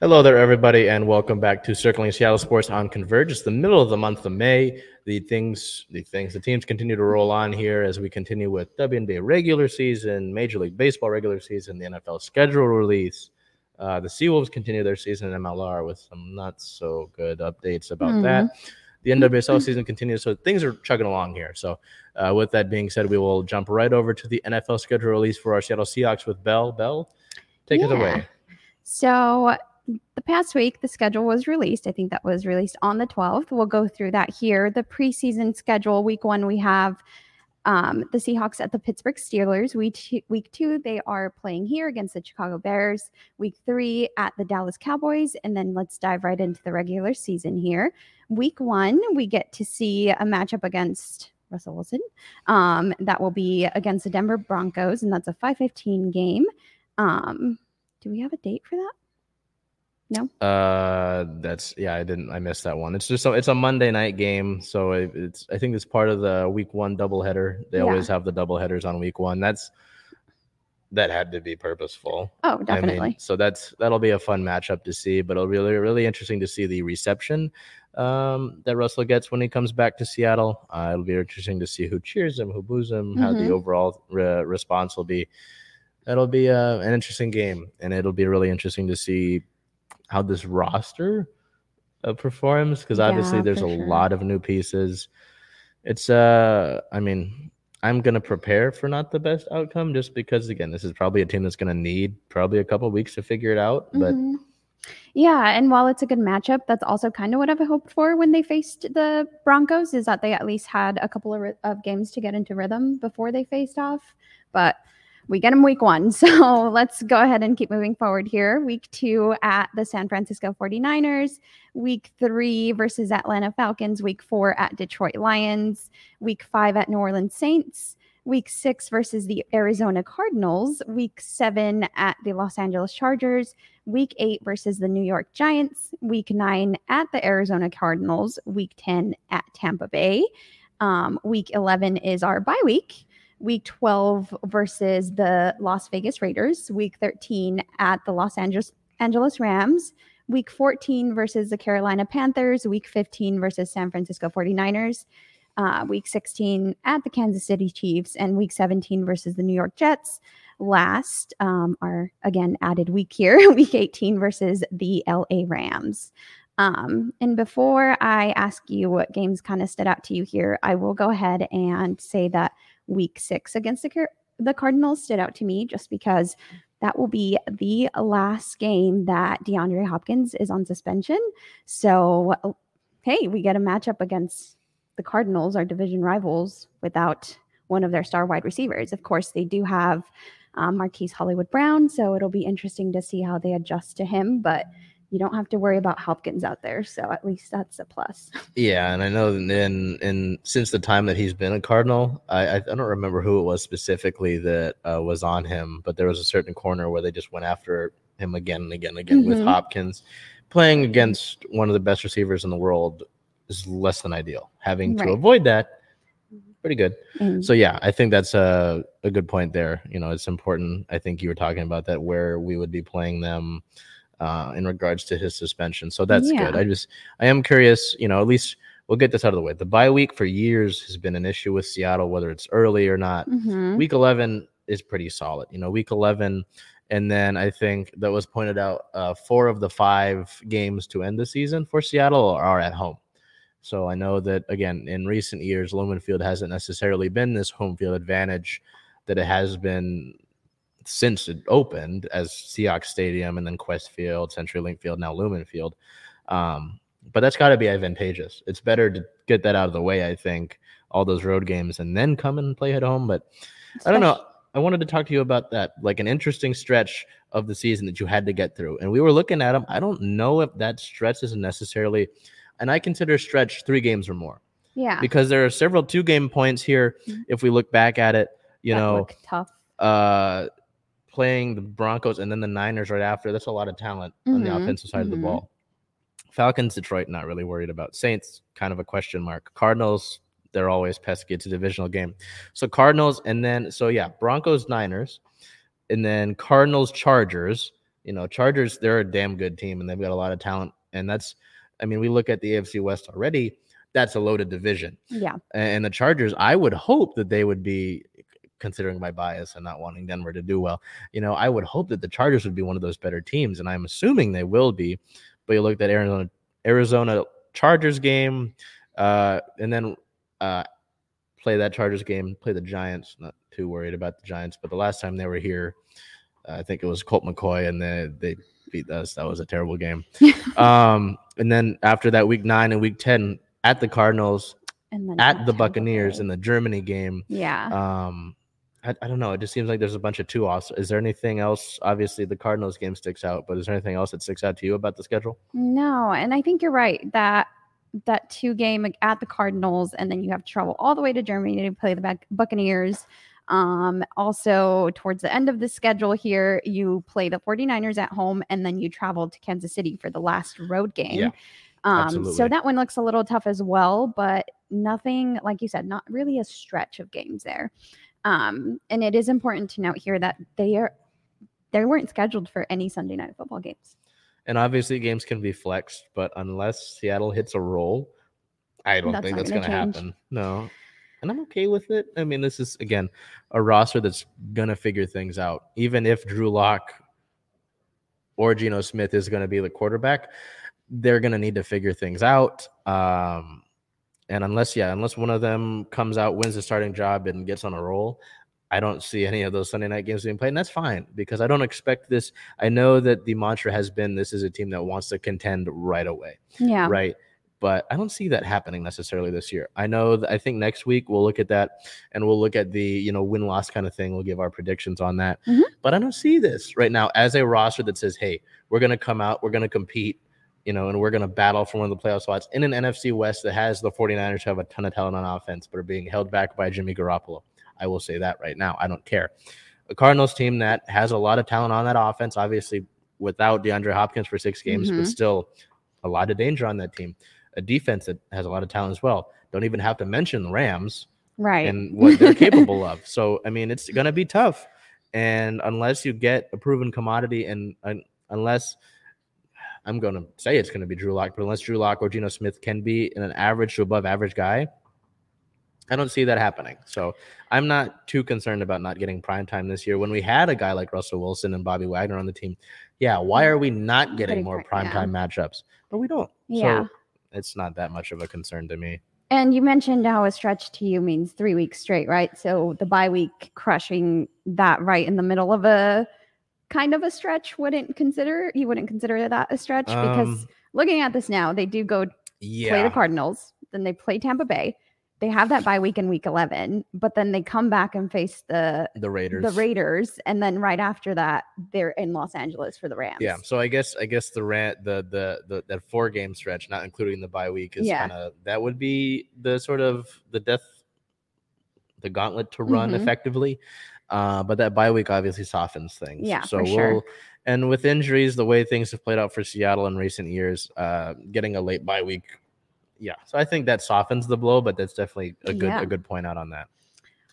Hello there, everybody, and welcome back to Circling Seattle Sports on Converge. It's the middle of the month of May. The things, the things, the teams continue to roll on here as we continue with WNBA regular season, Major League Baseball regular season, the NFL schedule release. Uh, the Seawolves continue their season in MLR with some not so good updates about Mhm. that. The NWSL season continues, so things are chugging along here. So, uh, with that being said, we will jump right over to the NFL schedule release for our Seattle Seahawks with Bell. Bell, take it away. So the past week, the schedule was released. I think that was released on the 12th. We'll go through that here. The preseason schedule, week one, we have um, the Seahawks at the Pittsburgh Steelers. Week two, week two, they are playing here against the Chicago Bears. Week three at the Dallas Cowboys. And then let's dive right into the regular season here. Week one, we get to see a matchup against Russell Wilson. Um, that will be against the Denver Broncos, and that's a 515 game. Um, do we have a date for that? Uh, that's yeah. I didn't. I missed that one. It's just so it's a Monday night game, so it, it's. I think it's part of the week one doubleheader. They Yeah. always have the doubleheaders on week one. That's that had to be purposeful. Oh, I mean, definitely. so that's that'll be a fun matchup to see. But it'll be really really interesting to see the reception um, that Russell gets when he comes back to Seattle. Uh, it'll be interesting to see who cheers him, who boos him, how the Mhm. overall re- response will be. That'll be uh, an interesting game, and it'll be really interesting to see how this roster uh, performs because obviously Yeah, there's a sure. lot of new pieces. It's uh, I mean, I'm gonna prepare for not the best outcome just because again, this is probably a team that's gonna need probably a couple weeks to figure it out. But Mhm. yeah, and while it's a good matchup, that's also kind of what I've hoped for when they faced the Broncos is that they at least had a couple of, of games to get into rhythm before they faced off. But we get them week one. So let's go ahead and keep moving forward here. Week two at the San Francisco 49ers, week three versus Atlanta Falcons, week four at Detroit Lions, week five at New Orleans Saints, week six versus the Arizona Cardinals, week seven at the Los Angeles Chargers, week eight versus the New York Giants, week nine at the Arizona Cardinals, week 10 at Tampa Bay. Um, week 11 is our bye week. Week 12 versus the Las Vegas Raiders. Week 13 at the Los Angeles, Angeles Rams. Week 14 versus the Carolina Panthers. Week 15 versus San Francisco 49ers. Uh, week 16 at the Kansas City Chiefs. And week 17 versus the New York Jets last um, our again added week here week 18 versus the la rams um, and before i ask you what games kind of stood out to you here i will go ahead and say that week six against the, the cardinals stood out to me just because that will be the last game that deandre hopkins is on suspension so hey we get a matchup against the cardinals our division rivals without one of their star wide receivers of course they do have um, Marquise Hollywood Brown. So it'll be interesting to see how they adjust to him. But you don't have to worry about Hopkins out there. So at least that's a plus. yeah, and I know in in since the time that he's been a Cardinal, I I, don't remember who it was specifically that uh, was on him, but there was a certain corner where they just went after him again and again and again with Mhm. Hopkins playing against one of the best receivers in the world is less than ideal. Having to avoid that, pretty good. And So yeah, I think that's a a good point there. You know, it's important. I think you were talking about that where we would be playing them uh, in regards to his suspension. So that's good. I just I am curious. You know, at least we'll get this out of the way. The bye week for years has been an issue with Seattle, whether it's early or not. Mhm. Week eleven is pretty solid. You know, week eleven. And then I think that was pointed out uh, four of the five games to end the season for Seattle are at home. So I know that again in recent years, Lumen Field hasn't necessarily been this home field advantage that it has been since it opened as Seahawks Stadium and then Qwest Field, CenturyLink Field, now Lumen Field. Um, but that's got to be advantageous. It's better to get that out of the way, I think, all those road games and then come and play at home. But I don't know. I wanted to talk to you about that, like an interesting stretch of the season that you had to get through. And we were looking at them. I don't know if that stretch is necessarily, and I consider stretch three games or more Yeah. because there are several two game points here. Mhm. If we look back at it, you that know, tough. uh, playing the Broncos and then the Niners right after, that's a lot of talent on the Mhm, offensive side of the mhm. ball. Falcons, Detroit, not really worried about. Saints, kind of a question mark. Cardinals, they're always pesky. It's a divisional game. So Cardinals, and then so yeah, Broncos, Niners, and then Cardinals, Chargers. You know, Chargers, they're a damn good team and they've got a lot of talent. And that's, I mean, we look at the AFC West already. That's a loaded division. Yeah. And the Chargers, I would hope that they would be, considering my bias and not wanting Denver to do well, you know, I would hope that the Chargers would be one of those better teams. And I'm assuming they will be. But you look at Arizona, Arizona Chargers game, uh, and then uh, play that Chargers game, play the Giants. Not too worried about the Giants, but the last time they were here, uh, I think it was Colt McCoy, and they they beat us. That was a terrible game. um, and then after that, week nine and week ten at the Cardinals, And then at the Buccaneers in the Germany game. Yeah. Um, I, I don't know. It just seems like there's a bunch of two offs. Is there anything else? Obviously, the Cardinals game sticks out, but is there anything else that sticks out to you about the schedule? No, and I think you're right that that two game at the Cardinals, and then you have to travel all the way to Germany to play the Buccaneers. Um, also, towards the end of the schedule here, you play the 49ers at home, and then you travel to Kansas City for the last road game. Yeah, um, so that one looks a little tough as well, but nothing, like you said, not really a stretch of games there. Um, and it is important to note here that they are they weren't scheduled for any Sunday night football games. And obviously, games can be flexed, but unless Seattle hits a roll, I don't That's think that's gonna going to happen. No. And I'm okay with it. I mean, this is, again, a roster that's going to figure things out. Even if Drew Lock or Geno Smith is going to be the quarterback, they're going to need to figure things out. Um, and unless, yeah, unless one of them comes out, wins the starting job, and gets on a roll, I don't see any of those Sunday night games being played. And that's fine because I don't expect this. I know that the mantra has been this is a team that wants to contend right away Yeah. right? But I don't see that happening necessarily this year. I know that I think next week we'll look at that and we'll look at the you know win loss kind of thing. We'll give our predictions on that. Mhm. But I don't see this right now as a roster that says, "Hey, we're going to come out, we're going to compete." You know, and we're going to battle for one of the playoff spots in an NFC West that has the 49ers who have a ton of talent on offense, but are being held back by Jimmy Garoppolo. I will say that right now. I don't care. A Cardinals team that has a lot of talent on that offense, obviously without DeAndre Hopkins for six games, Mhm. but still a lot of danger on that team. A defense that has a lot of talent as well. Don't even have to mention the Rams Right. and what they're capable of. So, I mean, it's going to be tough. And unless you get a proven commodity, and, and unless I'm going to say it's going to be Drew Lock, but unless Drew Lock or Geno Smith can be an average to above average guy, I don't see that happening. So I'm not too concerned about not getting prime time this year. When we had a guy like Russell Wilson and Bobby Wagner on the team, yeah, why are we not getting more pri- prime time matchups? But we don't. Yeah. So it's not that much of a concern to me. And you mentioned how a stretch to you means three weeks straight, right? So the bye week crushing that right in the middle of a kind of a stretch wouldn't consider you wouldn't consider that a stretch because Um, looking at this now, they do go play the Cardinals, then they play Tampa Bay. They have that bye week in week 11, but then they come back and face the the Raiders. the Raiders and then right after that they're in Los Angeles for the Rams. Yeah, so I guess I guess the rant the the the that four game stretch, not including the bye week, is Yeah. kind of that would be the sort of the death, the gauntlet to run Mhm. effectively. Uh, but that bye week obviously softens things. Yeah, so for we'll sure. and with injuries, the way things have played out for Seattle in recent years, uh, getting a late bye week, yeah. So I think that softens the blow, but that's definitely a good Yeah. a good point out on that.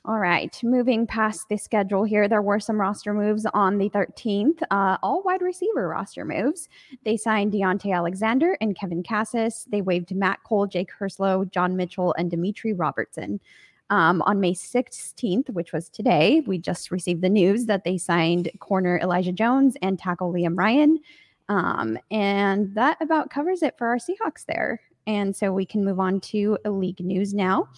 All right, moving past the schedule here, there were some roster moves on the 13th, uh, all wide receiver roster moves. They signed Deontez Alexander and Kevin Kassis. They waived Matt Cole, Jake Herslow, John Mitchell, and Dimitri Robertson. Um, on May 16th, which was today, we just received the news that they signed corner Elijah Jones and tackle Liam Ryan. Um, and that about covers it for our Seahawks there. And so we can move on to league news now.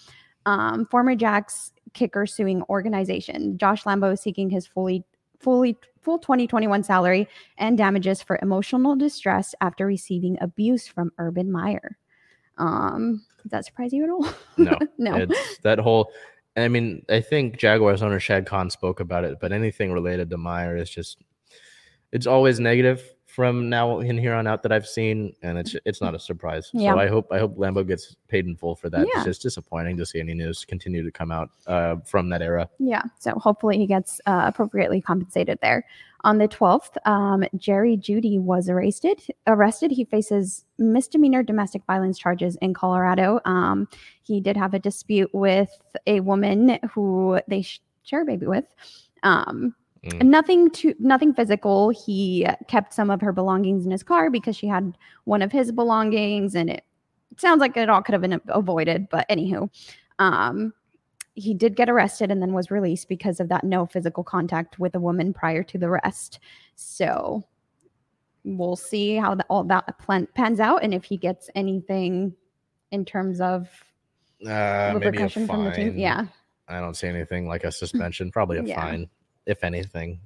Um, former Jacks kicker suing organization. Josh Lambo is seeking his fully fully full 2021 salary and damages for emotional distress after receiving abuse from Urban Meyer. Um, does that surprise you at all? No, no. It's that whole. I mean, I think Jaguars owner Shad Khan spoke about it, but anything related to Meyer is just. It's always negative from now in here on out that I've seen, and it's it's not a surprise. Yeah. So I hope I hope Lambo gets paid in full for that. Yeah. It's just disappointing to see any news continue to come out uh, from that era. Yeah, so hopefully he gets uh, appropriately compensated there. On the 12th, um, Jerry Jeudy was arrested. Arrested. He faces misdemeanor domestic violence charges in Colorado. Um, he did have a dispute with a woman who they sh- share a baby with. Um, Mm. Nothing to nothing physical. He kept some of her belongings in his car because she had one of his belongings, and it sounds like it all could have been avoided. But anywho, um, he did get arrested and then was released because of that no physical contact with a woman prior to the arrest. So we'll see how the, all that plan, pans out and if he gets anything in terms of Uh, maybe a repercussion from the team. fine. Yeah. I don't see anything like a suspension. Probably a Yeah. fine, if anything.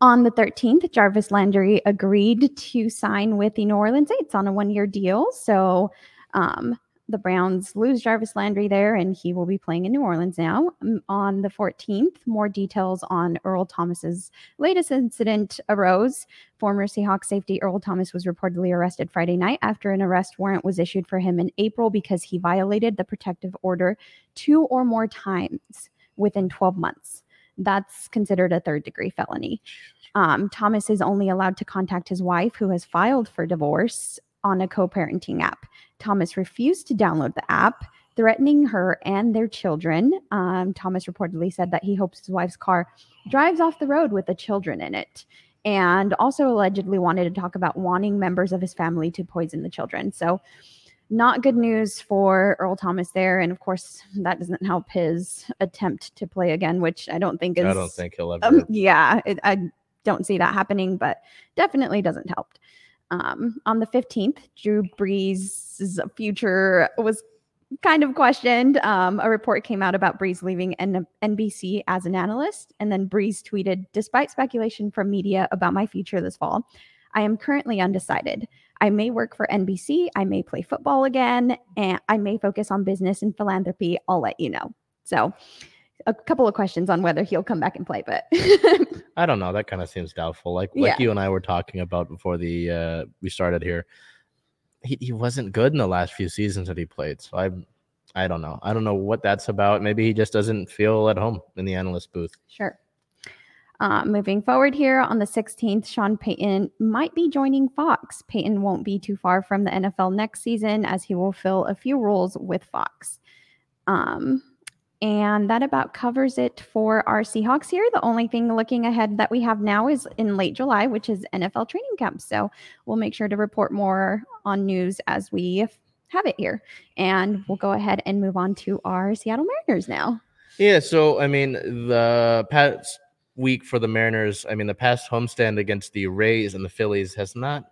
On the 13th, Jarvis Landry agreed to sign with the New Orleans Saints on a one year deal. So um, the Browns lose Jarvis Landry there, and he will be playing in New Orleans now. Um, on the 14th, more details on Earl Thomas's latest incident arose. Former Seahawks safety Earl Thomas was reportedly arrested Friday night after an arrest warrant was issued for him in April because he violated the protective order two or more times within 12 months. That's considered a third degree felony. Um, Thomas is only allowed to contact his wife, who has filed for divorce, on a co parenting app. Thomas refused to download the app, threatening her and their children. Um, Thomas reportedly said that he hopes his wife's car drives off the road with the children in it. And also allegedly wanted to talk about wanting members of his family to poison the children. So, not good news for Earl Thomas there. And of course, that doesn't help his attempt to play again, which I don't think is I don't think he'll ever. um, yeah, it, I don't see that happening, but definitely doesn't help. Um, on the 15th, Drew Brees' future was kind of questioned. Um, a report came out about Brees leaving N- NBC as an analyst, and then Brees tweeted, "Despite speculation from media about my future this fall, I am currently undecided. I may work for NBC, I may play football again, and I may focus on business and philanthropy. I'll let you know." So, a couple of questions on whether he'll come back and play, but I don't know. That kind of seems doubtful. Like like Yeah. you and I were talking about before the uh, we started here. He he wasn't good in the last few seasons that he played. So I I don't know. I don't know what that's about. Maybe he just doesn't feel at home in the analyst booth. Sure. Uh, moving forward here on the 16th, Sean Payton might be joining Fox. Payton won't be too far from the NFL next season as he will fill a few roles with Fox. Um, and that about covers it for our Seahawks here. The only thing looking ahead that we have now is in late July, which is NFL training camp. So we'll make sure to report more on news as we have it here. And we'll go ahead and move on to our Seattle Mariners now. Yeah, so I mean, the past week for the Mariners, I mean, the past homestand against the Rays and the Phillies has not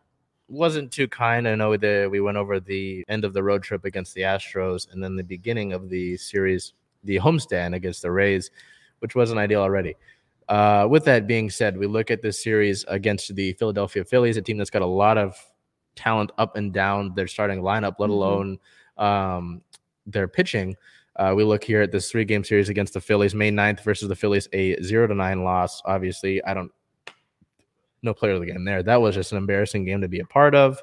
wasn't too kind. I know that we went over the end of the road trip against the Astros and then the beginning of the series, the homestand against the Rays, which wasn't ideal already. Uh, with that being said, we look at this series against the Philadelphia Phillies, a team that's got a lot of talent up and down their starting lineup, let Mhm. alone um, their pitching. Uh, we look here at this three game series against the Phillies, May 9th versus the Phillies, a zero to nine loss. Obviously, I don't, no player of the game there. That was just an embarrassing game to be a part of.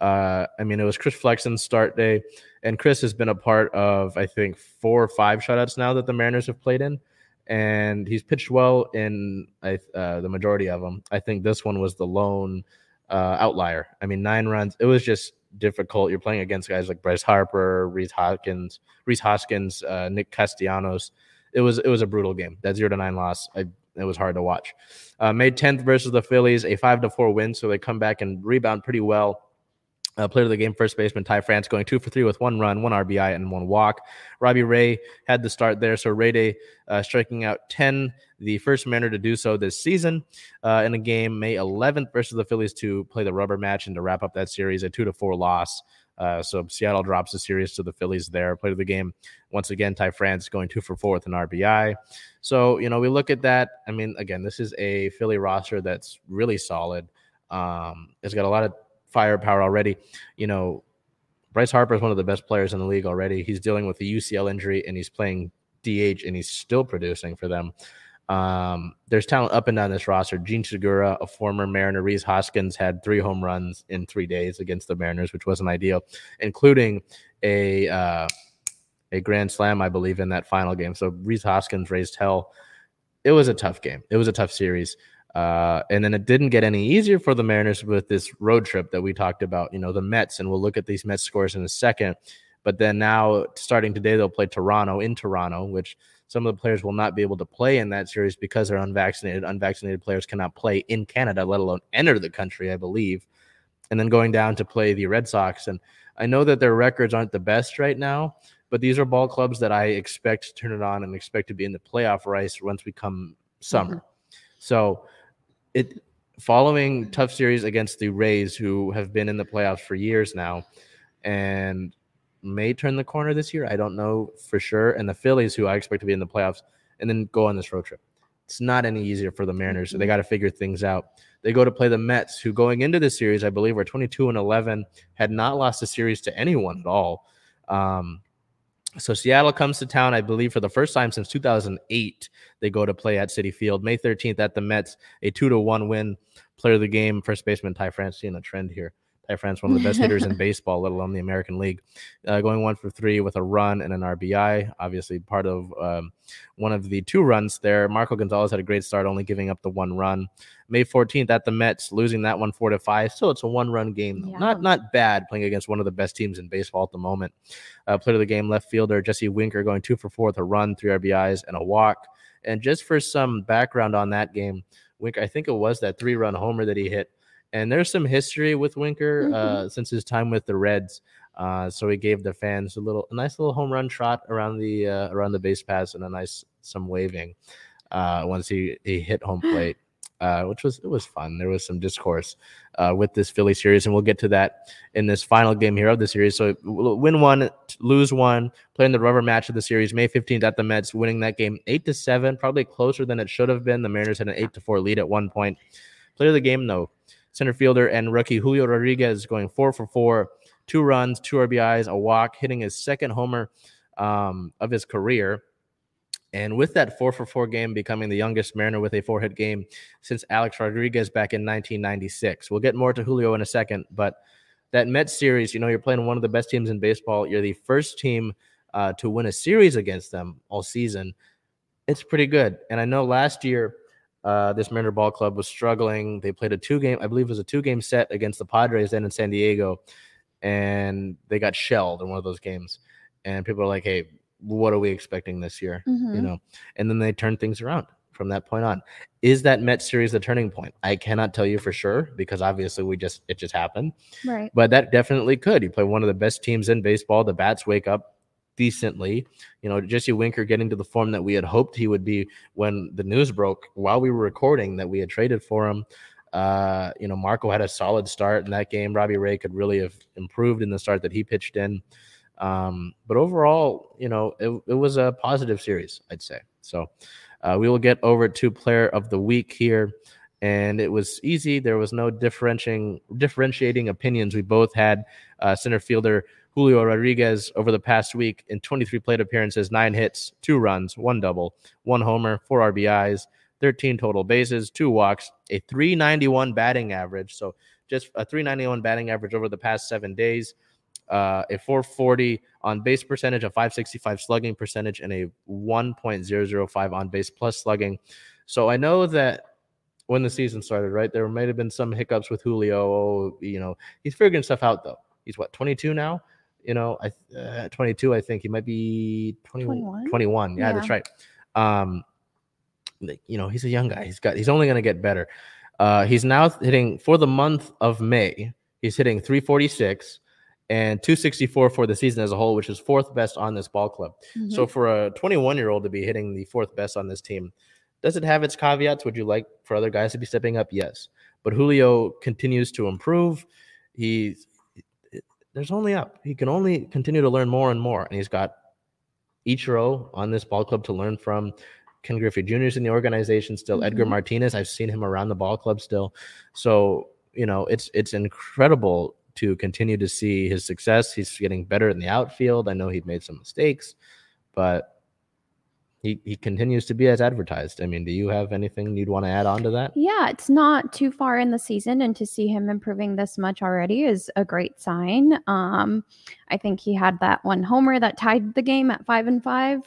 Uh, I mean, it was Chris Flexen's start day, and Chris has been a part of, I think, four or five shutouts now that the Mariners have played in, and he's pitched well in uh, the majority of them. I think this one was the lone uh, outlier. I mean, nine runs. It was just difficult. You're playing against guys like Bryce Harper, Rhys Hoskins, Rhys Hoskins, uh, Nick Castellanos. It was it was a brutal game. That zero to nine loss. I, it was hard to watch. Uh, May 10th versus the Phillies, a five to four win. So they come back and rebound pretty well. Uh, player of the game, first baseman Ty France, going two for three with one run, one RBI, and one walk. Robbie Ray had the start there. So Ray Day uh, striking out 10, the first Mariner to do so this season uh, in a game May 11th versus the Phillies to play the rubber match and to wrap up that series, a two to four loss. Uh, so Seattle drops the series to the Phillies there. Player of the game once again. Ty France going two for four with an RBI. So you know we look at that. I mean, again, this is a Philly roster that's really solid. Um, it's got a lot of firepower already. You know, Bryce Harper is one of the best players in the league already. He's dealing with the UCL injury and he's playing DH and he's still producing for them. Um, there's talent up and down this roster. Jean Segura, a former Mariner, Rhys Hoskins had three home runs in three days against the Mariners, which wasn't ideal, including a uh, a grand slam, I believe, in that final game. So Rhys Hoskins raised hell. It was a tough game. It was a tough series. Uh, and then it didn't get any easier for the Mariners with this road trip that we talked about. You know, the Mets, and we'll look at these Mets scores in a second. But then now, starting today, they'll play Toronto in Toronto, which some of the players will not be able to play in that series because they're unvaccinated. Unvaccinated players cannot play in Canada, let alone enter the country, I believe. And then going down to play the Red Sox. And I know that their records aren't the best right now, but these are ball clubs that I expect to turn it on and expect to be in the playoff race once we come summer. Mm-hmm. So it following tough series against the Rays, who have been in the playoffs for years now, and may turn the corner this year. I don't know for sure. And the Phillies, who I expect to be in the playoffs, and then go on this road trip. It's not any easier for the Mariners. So they got to figure things out. They go to play the Mets, who going into the series, I believe, were 22 and 11, had not lost a series to anyone at all. Um, so Seattle comes to town, I believe, for the first time since 2008. They go to play at Citi Field. May 13th at the Mets, a two to one win. Player of the game, first baseman Ty France, seeing a trend here. Ty France, one of the best hitters in baseball, let alone the American League, uh, going one for three with a run and an RBI. Obviously, part of um, one of the two runs there. Marco Gonzalez had a great start, only giving up the one run. May 14th at the Mets, losing that one four to five. So it's a one run game. Yeah. Not not bad playing against one of the best teams in baseball at the moment. Uh, player of the game, left fielder Jesse Winker, going two for four with a run, three RBIs, and a walk. And just for some background on that game, Winker, I think it was that three run homer that he hit and there's some history with Winker mm-hmm. uh, since his time with the Reds. Uh, so he gave the fans a little, a nice little home run trot around the uh, around the base pass and a nice some waving uh, once he he hit home plate, uh, which was it was fun. There was some discourse uh, with this Philly series, and we'll get to that in this final game here of the series. So win one, lose one, playing the rubber match of the series, May 15th at the Mets, winning that game eight to seven, probably closer than it should have been. The Mariners had an eight to four lead at one point. Player of the game though, center fielder and rookie Julio Rodriguez going four for four, two runs, two RBIs, a walk, hitting his second homer um, of his career. And with that four for four game, becoming the youngest Mariner with a four hit game since Alex Rodriguez back in 1996. We'll get more to Julio in a second, but that Mets series, you know, you're playing one of the best teams in baseball. You're the first team uh, to win a series against them all season. It's pretty good. And I know last year, uh, this Mariner Ball Club was struggling. They played a two game, I believe it was a two game set against the Padres then in San Diego, and they got shelled in one of those games. And people are like, hey, what are we expecting this year? Mm-hmm. You know, and then they turned things around from that point on. Is that Met series the turning point? I cannot tell you for sure because obviously we just it just happened. Right. But that definitely could. You play one of the best teams in baseball. The bats wake up decently. You know, Jesse Winker getting to the form that we had hoped he would be when the news broke while we were recording that we had traded for him. Uh, you know, Marco had a solid start in that game. Robbie Ray could really have improved in the start that he pitched in. Um, but overall, you know, it, it was a positive series, I'd say. So uh, we will get over to player of the week here. And it was easy. There was no differentiating differentiating opinions. We both had uh, center fielder Julio Rodriguez over the past week in 23 plate appearances, nine hits, two runs, one double, one homer, four RBIs, 13 total bases, two walks, a 391 batting average. So just a 391 batting average over the past seven days, uh, a 440 on base percentage, a 565 slugging percentage, and a 1.005 on base plus slugging. So I know that when the season started, right, there might have been some hiccups with Julio. You know, he's figuring stuff out though. He's what 22 now you know, I uh, 22, I think he might be 20, 21. 21. Yeah, yeah, that's right. Um, you know, he's a young guy. He's got, he's only going to get better. Uh, he's now hitting for the month of May. He's hitting 346 and 264 for the season as a whole, which is fourth best on this ball club. Mm-hmm. So for a 21 year old to be hitting the fourth best on this team, does it have its caveats? Would you like for other guys to be stepping up? Yes. But Julio continues to improve. He's there's only up. He can only continue to learn more and more. And he's got Ichiro on this ball club to learn from. Ken Griffey Jr. is in the organization still. Mm-hmm. Edgar Martinez, I've seen him around the ball club still. So, you know, it's it's incredible to continue to see his success. He's getting better in the outfield. I know he made some mistakes, but he, he continues to be as advertised. I mean, do you have anything you'd want to add on to that? Yeah, it's not too far in the season, and to see him improving this much already is a great sign. Um, I think he had that one homer that tied the game at five and five.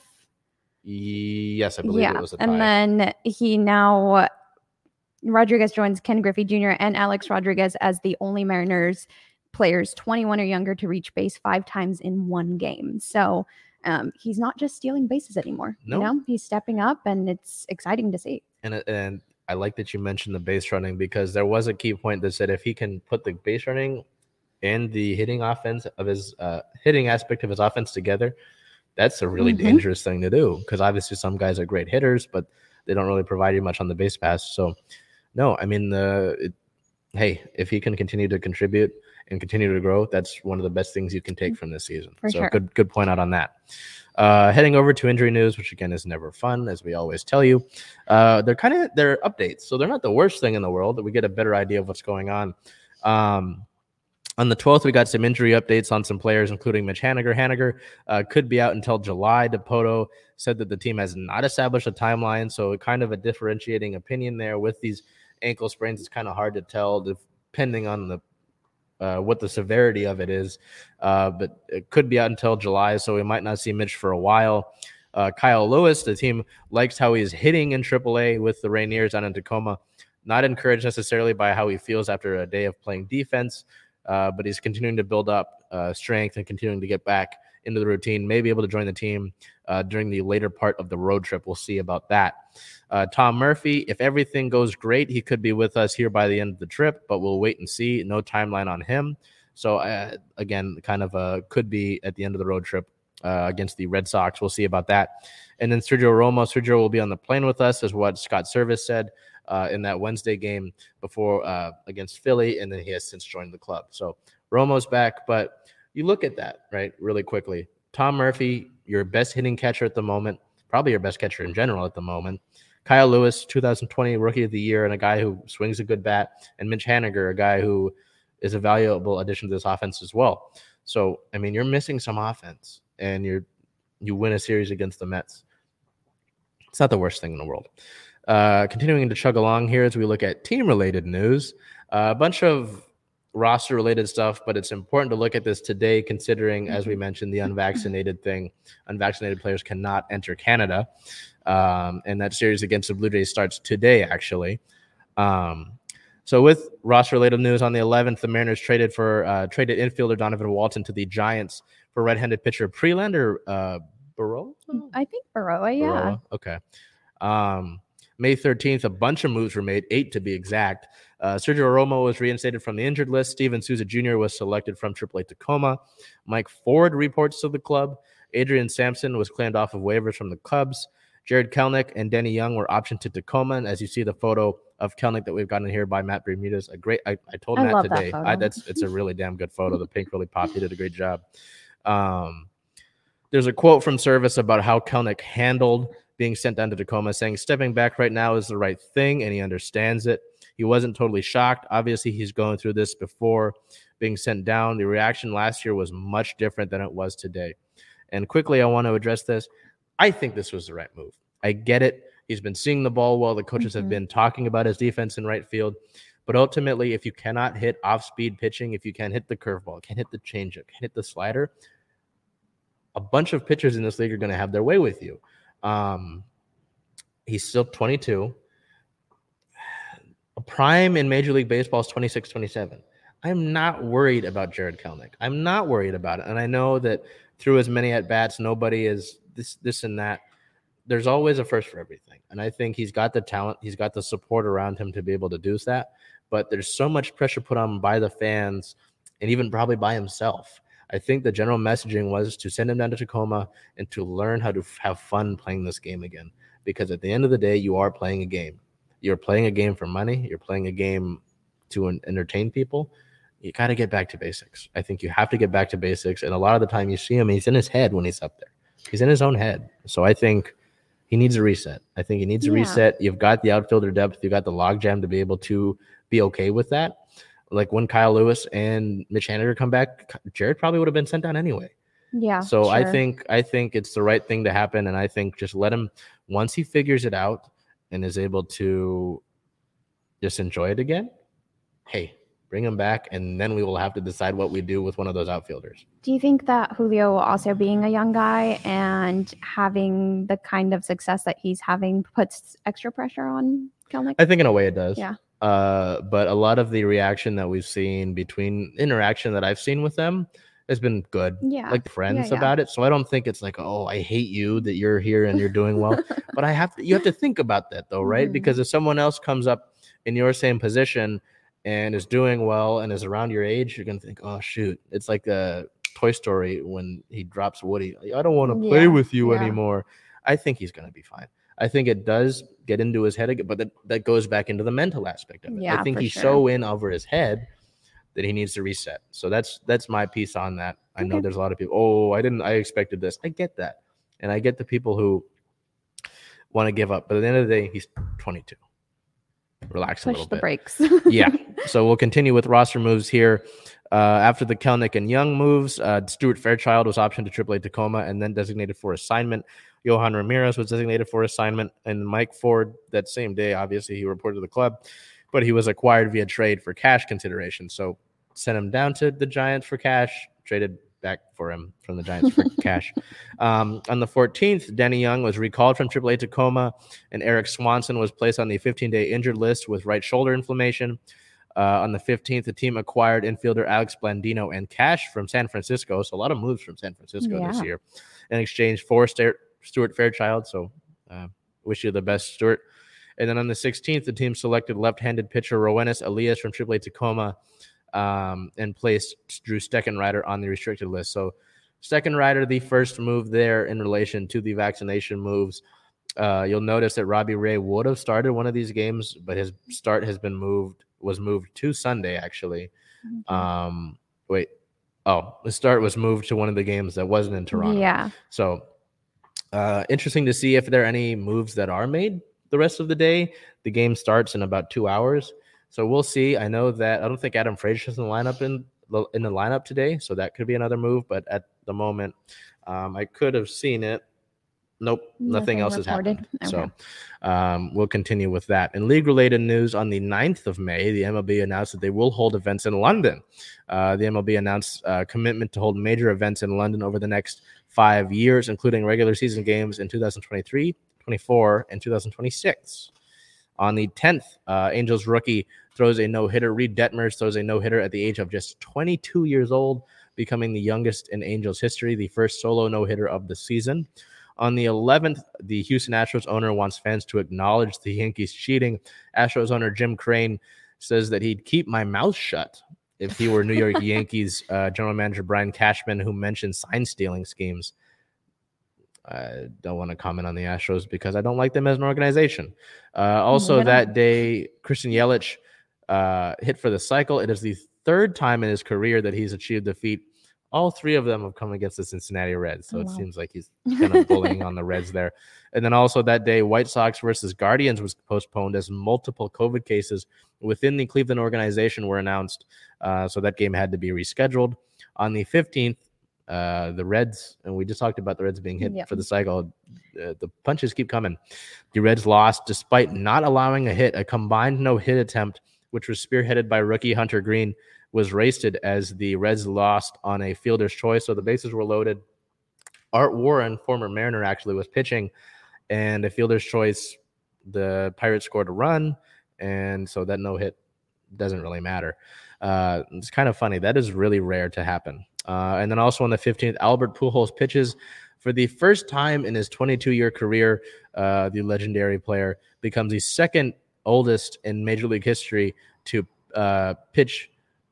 Yes, I believe yeah. it was. A tie. And then he now Rodriguez joins Ken Griffey Jr. and Alex Rodriguez as the only Mariners players 21 or younger to reach base five times in one game. So um, he's not just stealing bases anymore. Nope. You know, he's stepping up, and it's exciting to see. And and I like that you mentioned the base running because there was a key point that said if he can put the base running and the hitting offense of his uh, hitting aspect of his offense together, that's a really Mhm. dangerous thing to do because obviously some guys are great hitters, but they don't really provide you much on the base pass. So, no, I mean, uh, it, hey, if he can continue to contribute and continue to grow, that's one of the best things you can take from this season. For so, sure. good good point out on that. Uh, heading over to injury news, which again is never fun, as we always tell you. Uh, they're kind of they're updates, so they're not the worst thing in the world. That we get a better idea of what's going on. Um, on the 12th, we got some injury updates on some players, including Mitch Haniger. Haniger uh, could be out until July. Dipoto said that the team has not established a timeline, so kind of a differentiating opinion there with these ankle sprains. It's kind of hard to tell depending on the uh, what the severity of it is, uh, but it could be out until July, so we might not see Mitch for a while. Uh, Kyle Lewis, the team likes how he's hitting in AAA with the Rainiers down in Tacoma. Not encouraged necessarily by how he feels after a day of playing defense, uh, but he's continuing to build up uh, strength and continuing to get back into the routine. may be able to join the team uh, during the later part of the road trip. We'll see about that. Uh, Tom Murphy, if everything goes great, he could be with us here by the end of the trip, but we'll wait and see. No timeline on him. So uh, again, kind of could be at the end of the road trip uh, against the Red Sox. We'll see about that. And then Sergio Romo, Sergio will be on the plane with us, is what Scott Servais said uh, in that Wednesday game before uh, against Philly, and then he has since joined the club. So Romo's back, but you look at that right really quickly. Tom Murphy, your best hitting catcher at the moment, probably your best catcher in general at the moment. Kyle Lewis, 2020 Rookie of the Year, and a guy who swings a good bat, and Mitch Haniger, a guy who is a valuable addition to this offense as well. So, I mean, you're missing some offense, and you're you win a series against the Mets. It's not the worst thing in the world. Uh, continuing to chug along here as we look at team-related news, uh, a bunch of roster-related stuff, but it's important to look at this today, considering, as we mentioned, the unvaccinated thing. Unvaccinated players cannot enter Canada, um, and that series against the Blue Jays starts today, actually. Um, so with roster-related news on the 11th, the Mariners traded for uh, traded infielder Donovan Walton to the Giants for right-handed pitcher Prelander uh, Berroa. I think Berroa, yeah. Berroa? Okay. Um, May 13th, a bunch of moves were made, eight to be exact. Uh, Sergio Romo was reinstated from the injured list. Steven Souza Jr. was selected from AAA Tacoma. Mike Ford reports to the club. Adrian Sampson was claimed off of waivers from the Cubs. Jarred Kelenic and Danny Young were optioned to Tacoma. And as you see the photo of Kelenic that we've gotten here by Matt Bermudez, a great. I, I told I Matt love that today. I, that's it's a really damn good photo. The pink really popped. He did a great job. Um, there's a quote from Servais about how Kelenic handled being sent down to Tacoma, saying stepping back right now is the right thing, and he understands it. He wasn't totally shocked. Obviously, he's going through this before being sent down. The reaction last year was much different than it was today. And quickly, I want to address this. I think this was the right move. I get it. He's been seeing the ball well. The coaches have Mhm. been talking about his defense in right field. But ultimately, if you cannot hit off speed pitching, if you can't hit the curveball, can't hit the changeup, can't hit the slider, a bunch of pitchers in this league are going to have their way with you. Um, he's still 22. A prime in Major League Baseball is 26, 27. I'm not worried about Jarred Kelenic. I'm not worried about it. And I know that through as many at bats, nobody is this, this, and that. There's always a first for everything. And I think he's got the talent, he's got the support around him to be able to do that. But there's so much pressure put on by the fans and even probably by himself. I think the general messaging was to send him down to Tacoma and to learn how to f- have fun playing this game again. Because at the end of the day, you are playing a game. You're playing a game for money. You're playing a game to en- entertain people. You got to get back to basics. I think you have to get back to basics. And a lot of the time, you see him, he's in his head when he's up there. He's in his own head. So I think he needs a reset. I think he needs a Yeah. reset. You've got the outfielder depth. You've got the logjam to be able to be okay with that. Like when Kyle Lewis and Mitch Haniger come back, Jared probably would have been sent down anyway. Yeah. So I think I think it's the right thing to happen, and I think just let him once he figures it out and is able to just enjoy it again. Hey, bring him back, and then we will have to decide what we do with one of those outfielders. Do you think that Julio, also being a young guy and having the kind of success that he's having, puts extra pressure on Kelenic? I think in a way it does. Yeah. Uh, but a lot of the reaction that we've seen between interaction that I've seen with them has been good, Yeah. like friends yeah. about it. So I don't think it's like, oh, I hate you that you're here and you're doing well. but I have to, you have to think about that though, right? Mhm. Because if someone else comes up in your same position and is doing well and is around your age, you're gonna think, oh shoot, it's like a Toy Story when he drops Woody. I don't want to play Yeah, with you anymore. I think he's gonna be fine. I think it does get into his head again, but that, that goes back into the mental aspect of it. I think he's sure. so in over his head that he needs to reset. So that's that's my piece on that. I know there's a lot of people. Oh, I didn't. I expected this. I get that, and I get the people who want to give up. But at the end of the day, he's 22. Relax a Push little the bit. brakes. yeah. So we'll continue with roster moves here. Uh, after the Kelenic and Young moves, uh, Stuart Fairchild was optioned to AAA Tacoma and then designated for assignment. Yohan Ramirez was designated for assignment, and Mike Ford that same day. Obviously, he reported to the club, but he was acquired via trade for cash consideration. So sent him down to the Giants for cash, traded back for him from the Giants for cash. Um, on the 14th, Danny Young was recalled from AAA Tacoma, and Erik Swanson was placed on the 15 day injured list with right shoulder inflammation. Uh, on the 15th, the team acquired infielder Alex Blandino and cash from San Francisco. So a lot of moves from San Francisco this year in exchange for Stuart Fairchild. So uh, wish you the best, Stuart. And then on the 16th, the team selected left-handed pitcher Roenis Elias from AAA Tacoma um, and placed Drew Steckenrider on the restricted list. So Steckenrider, the first move there in relation to the vaccination moves. Uh, you'll notice that Robbie Ray would have started one of these games, but his start has been moved, was moved to Sunday actually. Mm-hmm. Um, wait, oh, the start was moved to one of the games that wasn't in Toronto. Yeah. So uh, interesting to see if there are any moves that are made the rest of the day. The game starts in about two hours, so we'll see. I know that I don't think Adam Frazier's in the lineup in the in the lineup today, so that could be another move. But at the moment, um, I could have seen it. Nope, nothing, Nothing else has reported. happened. Okay. So um, we'll continue with that. In league related news, on the 9th of May, the MLB announced that they will hold events in London. Uh, the MLB announced a commitment to hold major events in London over the next five years, including regular season games in 2023, 24, and 2026. On the 10th, uh, Angels rookie throws a no hitter. Reid Detmers throws a no hitter at the age of just 22 years old, becoming the youngest in Angels history, the first solo no hitter of the season. On the 11th, the Houston Astros owner wants fans to acknowledge the Yankees cheating. Astros owner Jim Crane says that he'd keep my mouth shut if he were New York Yankees uh, general manager Brian Cashman, who mentioned sign stealing schemes. I don't want to comment on the Astros because I don't like them as an organization. Uh, also, Neither that day, Christian Yelich uh, hit for the cycle. It is the third time in his career that he's achieved the feat. All three of them have come against the Cincinnati Reds, so Oh, it wow. seems like he's kind of bullying on the Reds there. And then also that day, White Sox versus Guardians was postponed as multiple COVID cases within the Cleveland organization were announced. Uh, so that game had to be rescheduled. On the 15th, uh, the Reds, and we just talked about the Reds being hit Yep. for the cycle. Uh, the punches keep coming. The Reds lost despite not allowing a hit. A combined no hit attempt, which was spearheaded by rookie Hunter Greene, was wasted as the Reds lost on a fielder's choice. So the bases were loaded. Art Warren, former Mariner, actually was pitching, and a fielder's choice. The Pirates scored a run, and so that no hit doesn't really matter. Uh, it's kind of funny. That is really rare to happen. Uh, and then also on the 15th, Albert Pujols pitches for the first time in his 22 year career. Uh, the legendary player becomes the second oldest in Major League history to uh, pitch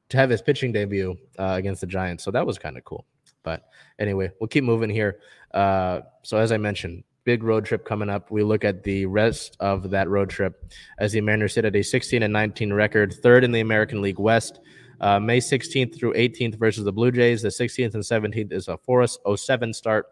to have his pitching debut uh, against the Giants. So that was kind of cool. But anyway, we'll keep moving here. Uh, so as I mentioned, big road trip coming up. We look at the rest of that road trip as the Mariners sit at a 16 and 19 record, third in the American League West. Uh, May 16th through 18th versus the Blue Jays. The 16th and 17th is a 407 start.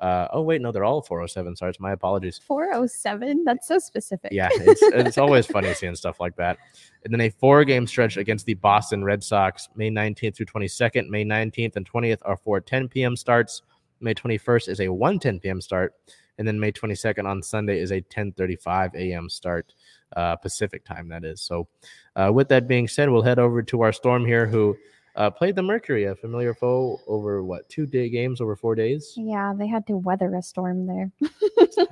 Uh, oh wait, no, they're all 407 starts. My apologies. 407. That's so specific. Yeah, it's it's always funny seeing stuff like that. And then a four game stretch against the Boston Red Sox, May 19th through 22nd. May 19th and 20th are four 10 p.m. starts. May 21st is a 1 10 p.m. start. And then May 22nd on Sunday is a 10:35 a.m. start, uh, Pacific time. That is. So, uh, with that being said, we'll head over to our storm here, who uh, played the Mercury, a familiar foe, over what two day games over four days. Yeah, they had to weather a storm there.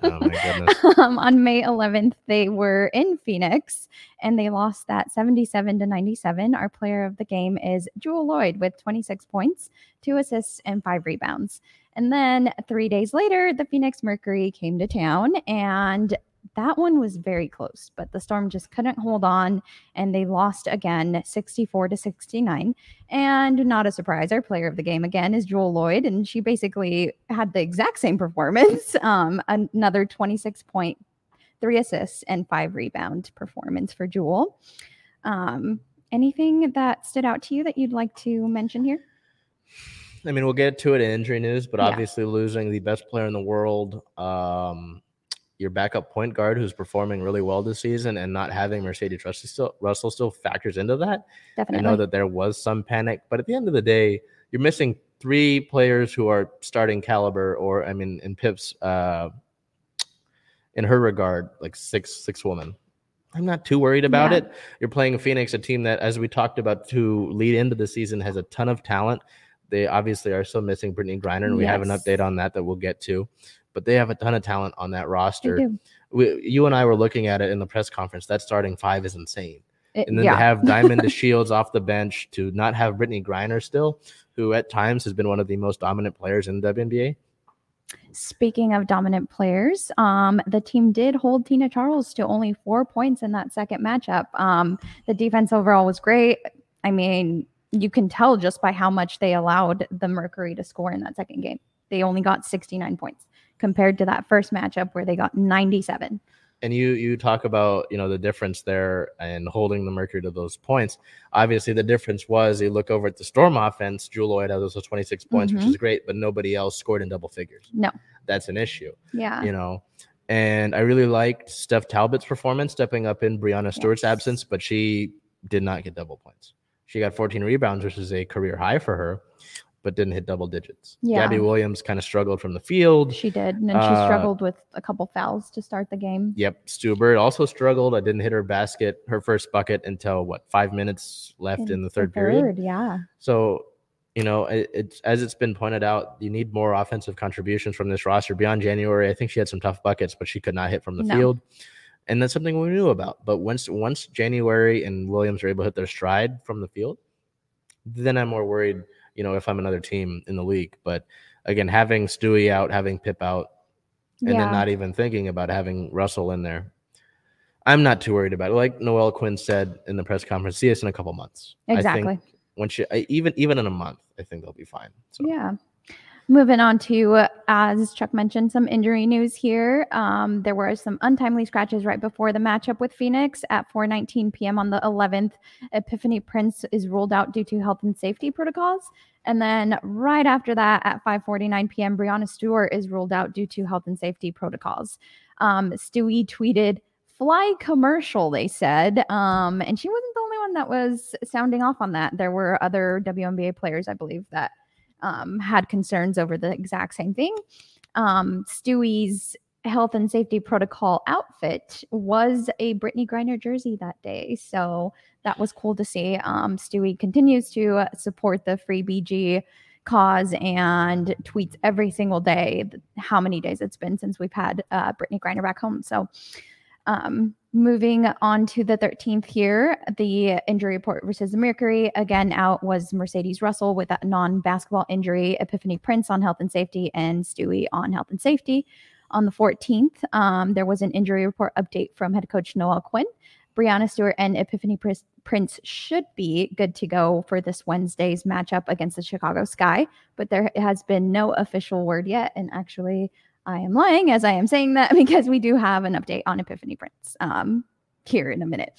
Oh my goodness! um, on May 11th, they were in Phoenix and they lost that 77 to 97. Our player of the game is Jewell Loyd with 26 points, two assists, and five rebounds. And then three days later, the Phoenix Mercury came to town and that one was very close, but the Storm just couldn't hold on and they lost again 64 to 69. And not a surprise, our player of the game again is Jewell Loyd, and she basically had the exact same performance. Um, another 26 point, three assists, and five rebound performance for Jewell. Um, anything that stood out to you that you'd like to mention here? I mean, we'll get to it in injury news, but Yeah. obviously losing the best player in the world, um, your backup point guard who's performing really well this season, and not having Mercedes Russell still, Russell still factors into that. Definitely. I know that there was some panic, but at the end of the day, you're missing three players who are starting caliber, or I mean, in Pip's, uh, in her regard, like six six women. I'm not too worried about Yeah. it. You're playing Phoenix, a team that, as we talked about, to lead into the season, has a ton of talent. They obviously are still missing Brittney Griner, and we have an update on that that we'll get to. But they have a ton of talent on that roster. We, you and I were looking at it in the press conference. That starting five is insane. It- And then yeah. to have Diamond to Shields off the bench, to not have Brittney Griner still, who at times has been one of the most dominant players in the WNBA. Speaking of dominant players, um, the team did hold Tina Charles to only four points in that second matchup. Um, the defense overall was great. I mean, you can tell just by how much they allowed the Mercury to score in that second game. They only got 69 points compared to that first matchup where they got 97. And you you talk about you know the difference there and holding the Mercury to those points. Obviously, the difference was you look over at the Storm offense. Jewell Loyd had those 26 points, which Mhm. is great, but nobody else scored in double figures. No. That's an issue. Yeah. you know. And I really liked Steph Talbot's performance, stepping up in Breanna Stewart's Yes. absence, but she did not get double points. She got 14 rebounds, which is a career high for her, but didn't hit double digits. Yeah. Gabby Williams kind of struggled from the field. She did. And then she Uh, struggled with a couple fouls to start the game. Yep, Sue Bird also struggled. I didn't hit her basket, her first bucket until what five minutes left in, the third, period. yeah. So, you know, it, it's as it's been pointed out, you need more offensive contributions from this roster. Beyond January, I think she had some tough buckets, but she could not hit from the No. field, and that's something we knew about. But once once January and Williams are able to hit their stride from the field, then I'm more worried. You know, if I'm another team in the league, but again, having Stewie out, having Pip out, and yeah. then not even thinking about having Russell in there. I'm not too worried about it. Like Noelle Quinn said in the press conference, see us in a couple months. I exactly. think once you I- even even in a month, I think they'll be fine. So Yeah. Moving on to, as Chuck mentioned, some injury news here. Um, there were some untimely scratches right before the matchup with Phoenix at 4:19 p.m. on the 11th. Epiphanny Prince is ruled out due to health and safety protocols, and then right after that, at 5:49 p.m., Breanna Stewart is ruled out due to health and safety protocols. Um, Stewie tweeted, "Fly commercial," they said, um, and she wasn't the only one that was sounding off on that. There were other WNBA players, I believe, that um, had concerns over the exact same thing. Um, Stewie's health and safety protocol outfit was a Brittney Griner jersey that day. So that was cool to see. Um, Stewie continues to support the Free BG cause and tweets every single day how many days it's been since we've had uh, Brittney Griner back home. So um, moving on to the 13th here, the injury report versus Mercury. Again, out was Mercedes Russell with that non basketball injury, Epiphanny Prince on health and safety, and Stewie on health and safety. On the 14th, um, there was an injury report update from head coach Noelle Quinn. Breanna Stewart and Epiphanny Prince should be good to go for this Wednesday's matchup against the Chicago Sky, but there has been no official word yet. And actually, I am lying as I am saying that because we do have an update on Epiphanny Prince um, here in a minute.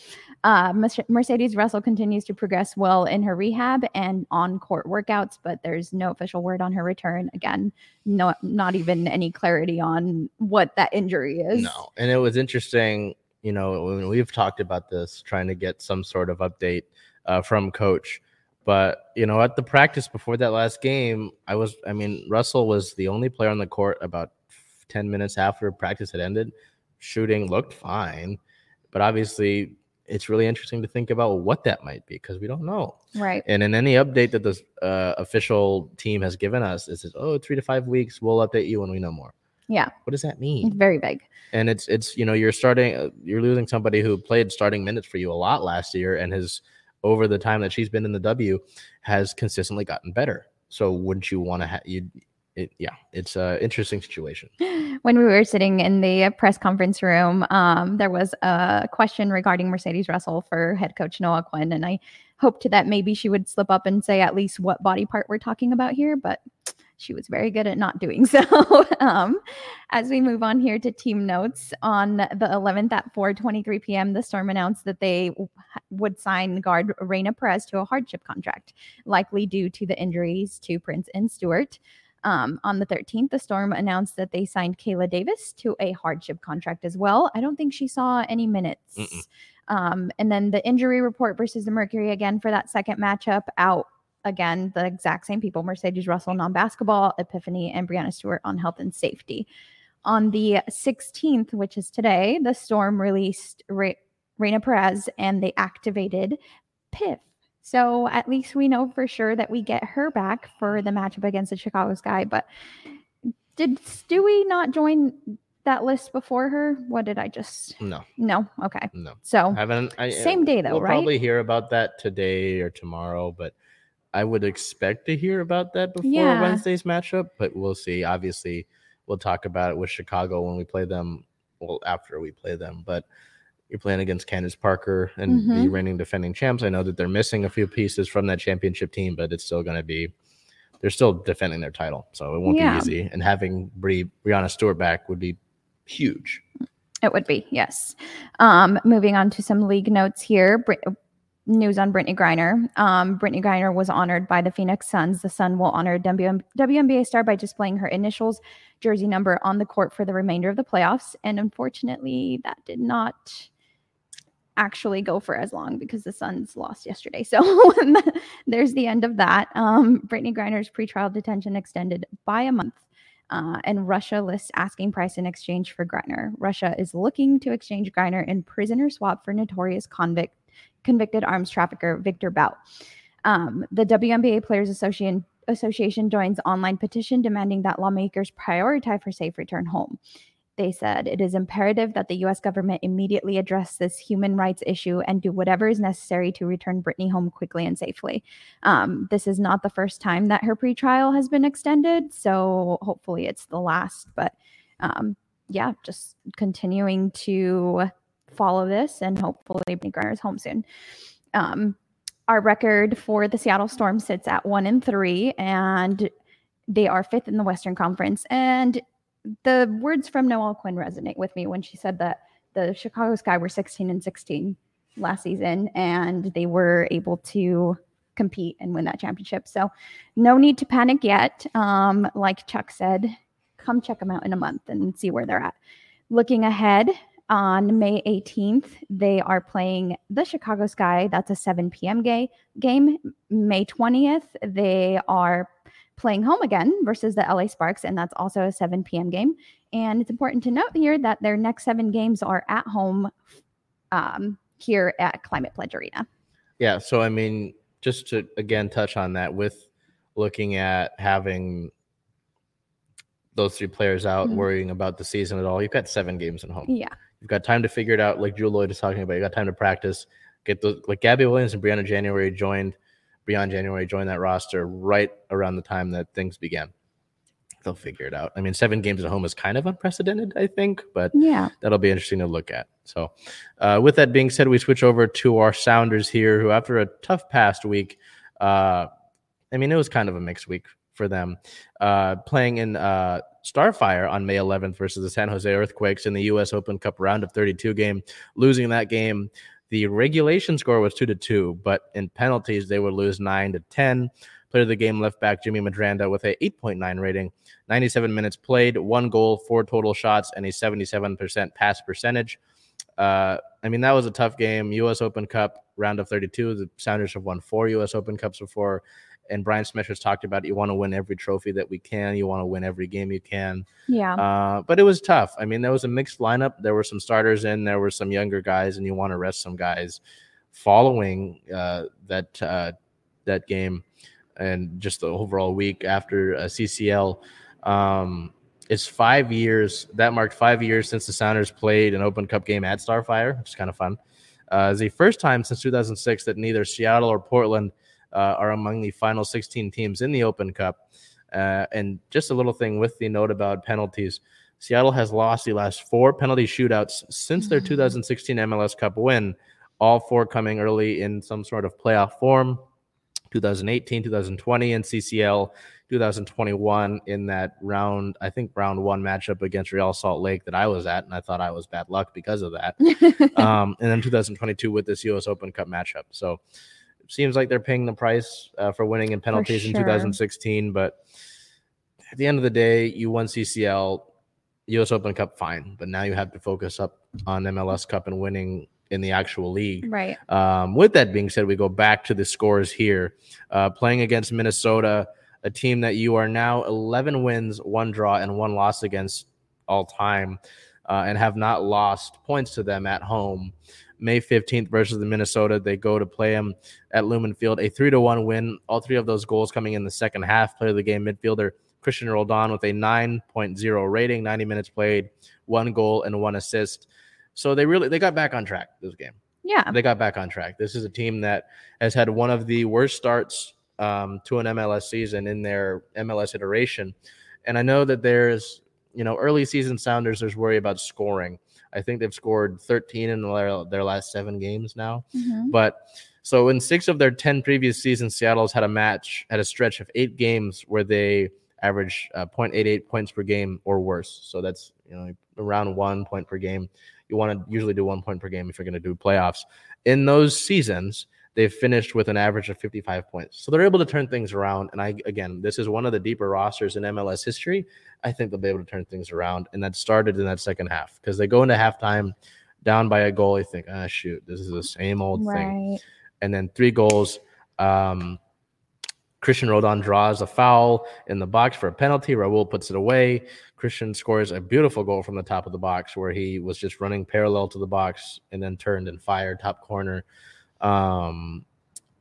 Uh, Mercedes Russell continues to progress well in her rehab and on court workouts, but there's no official word on her return. Again, no, not even any clarity on what that injury is. no, and it was interesting. You know, when we've talked about this, trying to get some sort of update uh, from coach. But you know, at the practice before that last game, I was. I mean, Russell was the only player on the court about ten minutes after practice had ended. Shooting looked fine, but obviously it's really interesting to think about what that might be because we don't know. Right. And in any update that the uh, official team has given us, it says, "Oh, three to five weeks. We'll update you when we know more." Yeah. What does that mean? very big. And it's it's you know you're starting uh, you're losing somebody who played starting minutes for you a lot last year and has over the time that she's been in the W has consistently gotten better. So wouldn't you want to have you? It, yeah, it's an interesting situation. when we were sitting in the press conference room, um, there was a question regarding Mercedes Russell for head coach Noelle Quinn, and I hoped that maybe she would slip up and say at least what body part we're talking about here, but she was very good at not doing so. um, as we move on here to team notes, on the 11th at 4:23 p.m., the Storm announced that they w- would sign guard Reina Perez to a hardship contract, likely due to the injuries to Prince and Stewart. Um, on the 13th, the Storm announced that they signed Kayla Davis to a hardship contract as well. I don't think she saw any minutes. Um, and then the injury report versus the Mercury again for that second matchup out again, the exact same people Mercedes Russell non basketball, Epiphanny, and Breanna Stewart on health and safety. On the 16th, which is today, the Storm released Re- Reina Perez and they activated Piff. So at least we know for sure that we get her back for the matchup against the Chicago Sky. But did Stewie not join that list before her? What did I just? No, No. Okay. no, So haven't. I, uh, Same day, though, right? We'll right? probably hear about that today or tomorrow, but I would expect to hear about that before Yeah. Wednesday's matchup. But we'll see. Obviously, we'll talk about it with Chicago when we play them. Well, after we play them, but you're playing against Candace Parker and the Mhm. reigning defending champs. I know that they're missing a few pieces from that championship team, but it's still going to be. They're still defending their title, so it won't Yeah. be easy. And having Bri- Breanna Stewart back would be huge. It would be, yes. Um, moving on to some league notes here. Brit- news on Brittney Griner. Um, Brittney Griner was honored by the Phoenix Suns. The Sun will honor WM- WNBA star by displaying her initials, jersey number on the court for the remainder of the playoffs. And unfortunately, that did not actually go for as long because the Suns lost yesterday. So there's the end of that. Um, Brittney Griner's pretrial detention extended by a month. Uh, and Russia lists asking price in exchange for Griner. Russia is looking to exchange Griner in prisoner swap for notorious convict convicted arms trafficker Victor Bout. Um, the WNBA Players Association Association joins online petition demanding that lawmakers prioritize her safe return home. They said it is imperative that the U.S. government immediately address this human rights issue and do whatever is necessary to return Brittney home quickly and safely. Um, this is not the first time that her pretrial has been extended, so hopefully it's the last. But um, yeah, just continuing to follow this, and hopefully Brittney Griner is home soon. Um, our record for the Seattle Storm sits at one and three, and they are fifth in the Western Conference. And the words from Noelle Quinn resonate with me when she said that the Chicago Sky were 16 and 16 last season, and they were able to compete and win that championship. So, no need to panic yet. Um, like Chuck said, come check them out in a month and see where they're at. Looking ahead, on May 18th, they are playing the Chicago Sky. That's a 7 p.m. Ga- game. May 20th, they are playing home again versus the LA Sparks, and that's also a 7 p.m. game. And it's important to note here that their next seven games are at home um, here at Climate Pledge Arena. Yeah. So, I mean, just to again touch on that with looking at having those three players out, Mhm. worrying about the season at all, you've got seven games at home. Yeah. You've got time to figure it out, like Drew Lloyd is talking about. You got time to practice. Get the like Gabby Williams and Briann January joined, Briann January joined that roster right around the time that things began. They'll figure it out. I mean, seven games at home is kind of unprecedented, I think, but Yeah. that'll be interesting to look at. So, uh, with that being said, we switch over to our Sounders here, who after a tough past week, uh, I mean, it was kind of a mixed week for them, uh, playing in uh, Starfire on May 11th versus the San Jose Earthquakes in the U.S. Open Cup round of 32 game, losing that game. The regulation score was two to two, but in penalties they would lose nine to ten. Player of the game left back Jimmy Medranda with a 8.9 rating, 97 minutes played, one goal, four total shots, and a 77% pass percentage. Uh, I mean, that was a tough game. U.S. Open Cup round of 32. The Sounders have won four U.S. Open Cups before, And Brian Smith has talked about you want to win every trophy that we can. You want to win every game you can. Yeah. Uh, but it was tough. I mean, there was a mixed lineup. There were some starters in. There were some younger guys, and you want to rest some guys. Following uh, that uh, that game, and just the overall week after uh, CCL, um, it's five years. That marked five years since the Sounders played an Open Cup game at Starfire, which is kind of fun. Uh, it's the first time since 2006 that neither Seattle or Portland are among the final 16 teams in the Open Cup. Uh, and just a little thing with the note about penalties Seattle has lost the last four penalty shootouts since their 2016 MLS Cup win, all four coming early in some sort of playoff form. 2018, 2020 in CCL, 2021 in that round, I think round one matchup against Real Salt Lake that I was at, and I thought I was bad luck because of that. um, and then 2022 with this U.S. Open Cup matchup. So seems like they're paying the price uh, for winning in penalties in 2016, but at the end of the day, you won CCL, U.S. Open Cup, fine, but now you have to focus up on MLS Cup and winning in the actual league. right. Um, with that being said, we go back to the scores here. Uh, playing against Minnesota, a team that you are now 11 wins, one draw, and one loss against all time, uh, and have not lost points to them at home. May 15th versus the Minnesota, they go to play them at Lumen Field, a three to one win. All three of those goals coming in the second half. Player of the game midfielder Cristian Roldan with a 9.0 rating, 90 minutes played, one goal and one assist. So they really they got back on track this game. Yeah. They got back on track. This is a team that has had one of the worst starts um, to an MLS season in their MLS iteration. And I know that there's, you know, early season Sounders, there's worry about scoring. I think they've scored 13 in their, their last seven games now. Mhm. But so in six of their 10 previous seasons, Seattle's had a match, had a stretch of eight games where they average uh, 0.88 points per game or worse. So that's, you know, around one point per game. You want to usually do one point per game if you're going to do playoffs. In those seasons, they've finished with an average of 55 points. So they're able to turn things around. And I, again, this is one of the deeper rosters in MLS history. I think they'll be able to turn things around. And that started in that second half because they go into halftime down by a goal. You think, ah, shoot, this is the same old thing and then three goals. Um, Cristian Roldan draws a foul in the box for a penalty. Raul puts it away. Cristian scores a beautiful goal from the top of the box where he was just running parallel to the box and then turned and fired top corner. Um,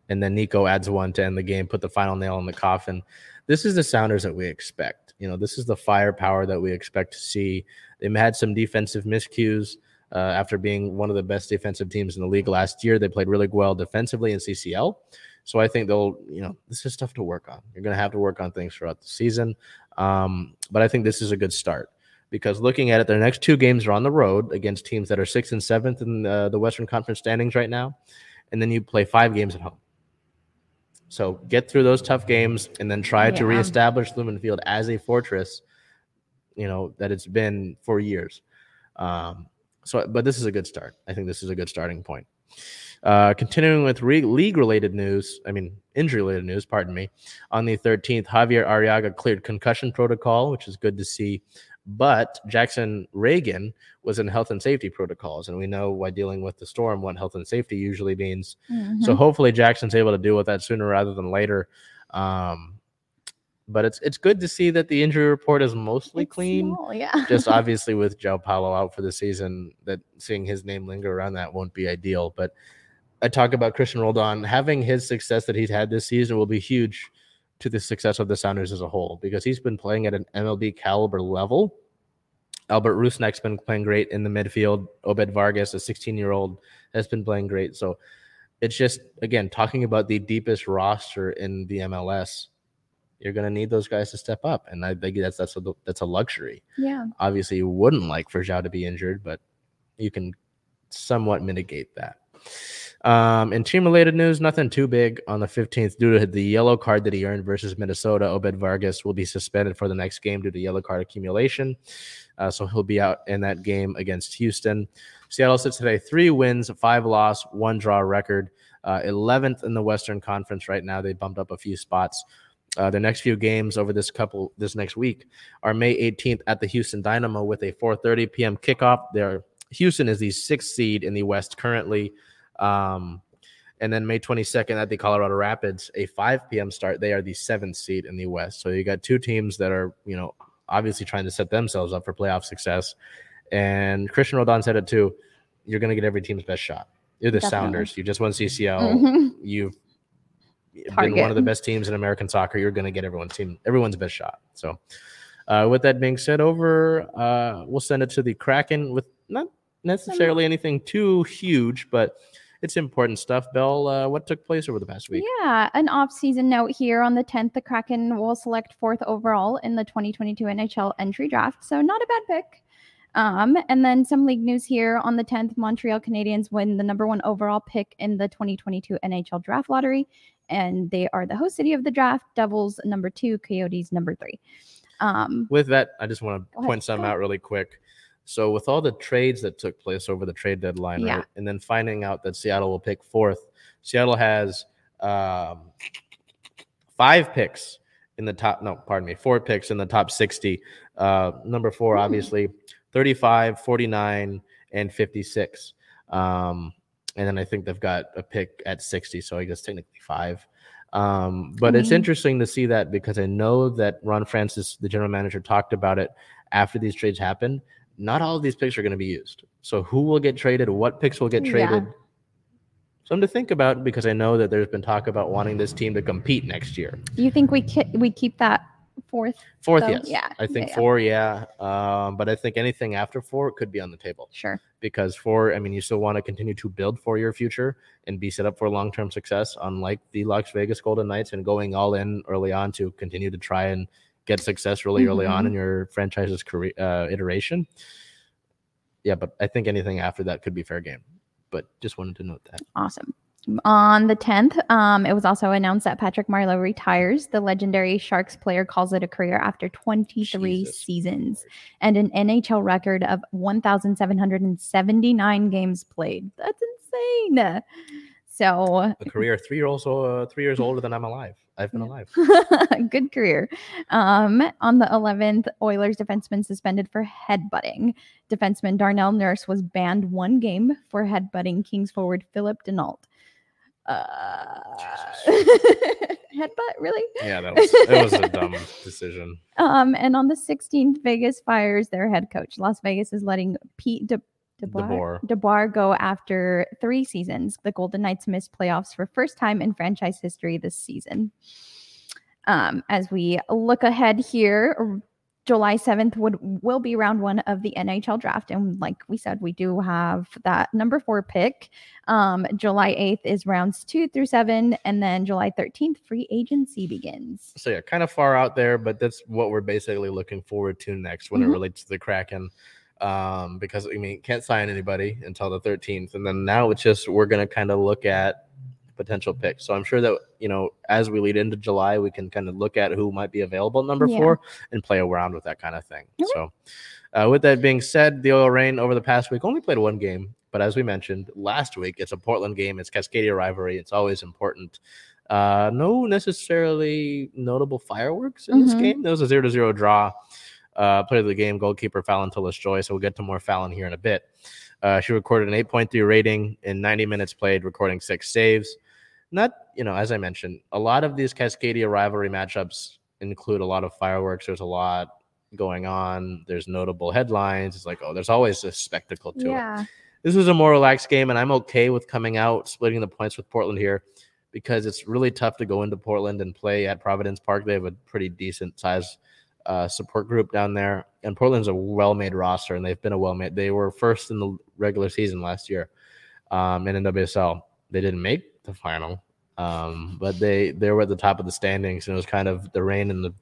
and then Nico adds one to end the game, put the final nail in the coffin. This is the Sounders that we expect. You know, this is the firepower that we expect to see. They've had some defensive miscues uh, after being one of the best defensive teams in the league last year. They played really well defensively in CCL. So I think they'll, you know, this is stuff to work on. You're going to have to work on things throughout the season. Um, but I think this is a good start because looking at it, their next two games are on the road against teams that are sixth and seventh in uh, the Western Conference standings right now. And then you play five games at home. So get through those tough games and then try to reestablish Lumen Field as a fortress, you know, that it's been for years. Um, so, but this is a good start. I think this is a good starting point. Uh, continuing with re- league related news, I mean, injury related news, pardon me. On the 13th, Xavier Arreaga cleared concussion protocol, which is good to see. But Jackson Ragen was in health and safety protocols. And we know why dealing with the storm, what health and safety usually means. So Mhm. hopefully Jackson's able to deal with that sooner rather than later. Um, but it's it's good to see that the injury report is mostly It's clean small, yeah. just obviously with João Paulo out for the season, that seeing his name linger around that won't be ideal. But I talk about Cristian Roldan having his success that he's had this season will be huge to the success of the Sounders as a whole because he's been playing at an MLB caliber level. Albert Rusnak's been playing great in the midfield. Obed Vargas, a 16 year old, has been playing great. So it's just again talking about the deepest roster in the MLS. You're going to need those guys to step up, and I think that's that's a, that's a luxury yeah. obviously you wouldn't like for João to be injured, but you can somewhat mitigate that. Um, in team related news, nothing too big on the 15th due to the yellow card that he earned versus Minnesota. Obed Vargas will be suspended for the next game due to yellow card accumulation. Uh, so he'll be out in that game against Houston. Seattle sits today three wins, five loss, one draw record. Uh, 11th in the Western Conference right now. They bumped up a few spots. Uh, the next few games over this couple this next week are May 18th at the Houston Dynamo with a 4:30 p.m. kickoff. There, Houston is the sixth seed in the West currently, um, And then May 22nd at the Colorado Rapids, a 5 p.m. start. They are the seventh seed in the West. So you got two teams that are, you know, obviously trying to set themselves up for playoff success. And Cristian Roldan said it too. You're going to get every team's best shot. You're the Definitely. Sounders. You just won CCL. Mhm. You've been one of the best teams in American soccer. You're going to get everyone's team, everyone's best shot. So, uh, with that being said, over uh, we'll send it to the Kraken with not necessarily anything too huge, but it's important stuff. Bell, uh, what took place over the past week? Yeah, an off-season note here on the 10th, the Kraken will select fourth overall in the 2022 NHL entry draft. So not a bad pick. Um, and then some league news here on the 10th, Montreal Canadiens win the number one overall pick in the 2022 NHL draft lottery. And they are the host city of the draft, Devils number two, Coyotes number three. Um, With that, I just want to point ahead. out really quick. So, with all the trades that took place over the trade deadline, Yeah. right, and then finding out that Seattle will pick fourth, Seattle has um, five picks in the top. No, pardon me, four picks in the top 60. Uh, number four, Hmm. obviously, 35, 49, and 56. Um, and then I think they've got a pick at 60. So, I guess technically five. Um, but it's interesting to see that because I know that Ron Francis, the general manager, talked about it after these trades happened. Not all of these picks are going to be used. So who will get traded? What picks will get traded? Yeah. Something to think about because I know that there's been talk about wanting this team to compete next year. you think we ki- we keep that fourth? Fourth, So, yes. yeah, I think yeah. four, yeah. Um, but I think anything after four could be on the table Sure. because four, I mean, you still want to continue to build for your future and be set up for long term success, unlike the Las Vegas Golden Knights and going all in early on to continue to try and get success really early on in your franchise's career uh, iteration. Yeah, but I think anything after that could be fair game. But just wanted to note that. Awesome. On the 10th, um, it was also announced that Patrick Marleau retires. The legendary Sharks player calls it a career after 23 Jesus. seasons and an NHL record of 1,779 games played. That's insane. So, A career three years uh, three years older than I'm alive. I've been alive. good career. Um, on the 11th, Oilers defenseman suspended for headbutting. Defenseman Darnell Nurse was banned one game for headbutting Kings forward Phillip Danault. Uh, headbutt, really? Yeah, that was it was a dumb decision. Um, and on the 16th, Vegas fires their head coach. Las Vegas is letting Pete De- DeBoer go after three seasons. The Golden Knights missed playoffs for first time in franchise history this season. Um, as we look ahead here, July 7th would will be round one of the NHL draft. And like we said, we do have that number four pick. Um, July 8th is rounds two through seven, and then July 13th, free agency begins. So yeah, kind of far out there, but that's what we're basically looking forward to next when it Mhm. relates to the Kraken. Um, because I mean, can't sign anybody until the 13th, and then now it's just we're gonna kind of look at potential picks. So I'm sure that you know as we lead into July, we can kind of look at who might be available number Yeah. four and play around with that kind of thing. Okay. So, uh, with that being said, the OL Reign over the past week only played one game, but as we mentioned last week, it's a Portland game. It's Cascadia rivalry. It's always important. Uh, no necessarily notable fireworks in this Mhm. game. There was a zero to zero draw. Uh, play of the game, goalkeeper Phallon Tullis Joyce. So we'll get to more Phallon here in a bit. Uh, she recorded an 8.3 rating in 90 minutes played, recording six saves. Not, you know, as I mentioned, a lot of these Cascadia rivalry matchups include a lot of fireworks. There's a lot going on. There's notable headlines. It's like, oh, there's always a spectacle to it Yeah. this was a more relaxed game, and I'm okay with coming out splitting the points with Portland here because it's really tough to go into Portland and play at Providence Park. They have a pretty decent size uh, support group down there, and Portland's a well-made roster, and they've been a well-made. They were first in the regular season last year, um, and in WSL they didn't make the final, um, but they they were at the top of the standings, and it was kind of the Reign and the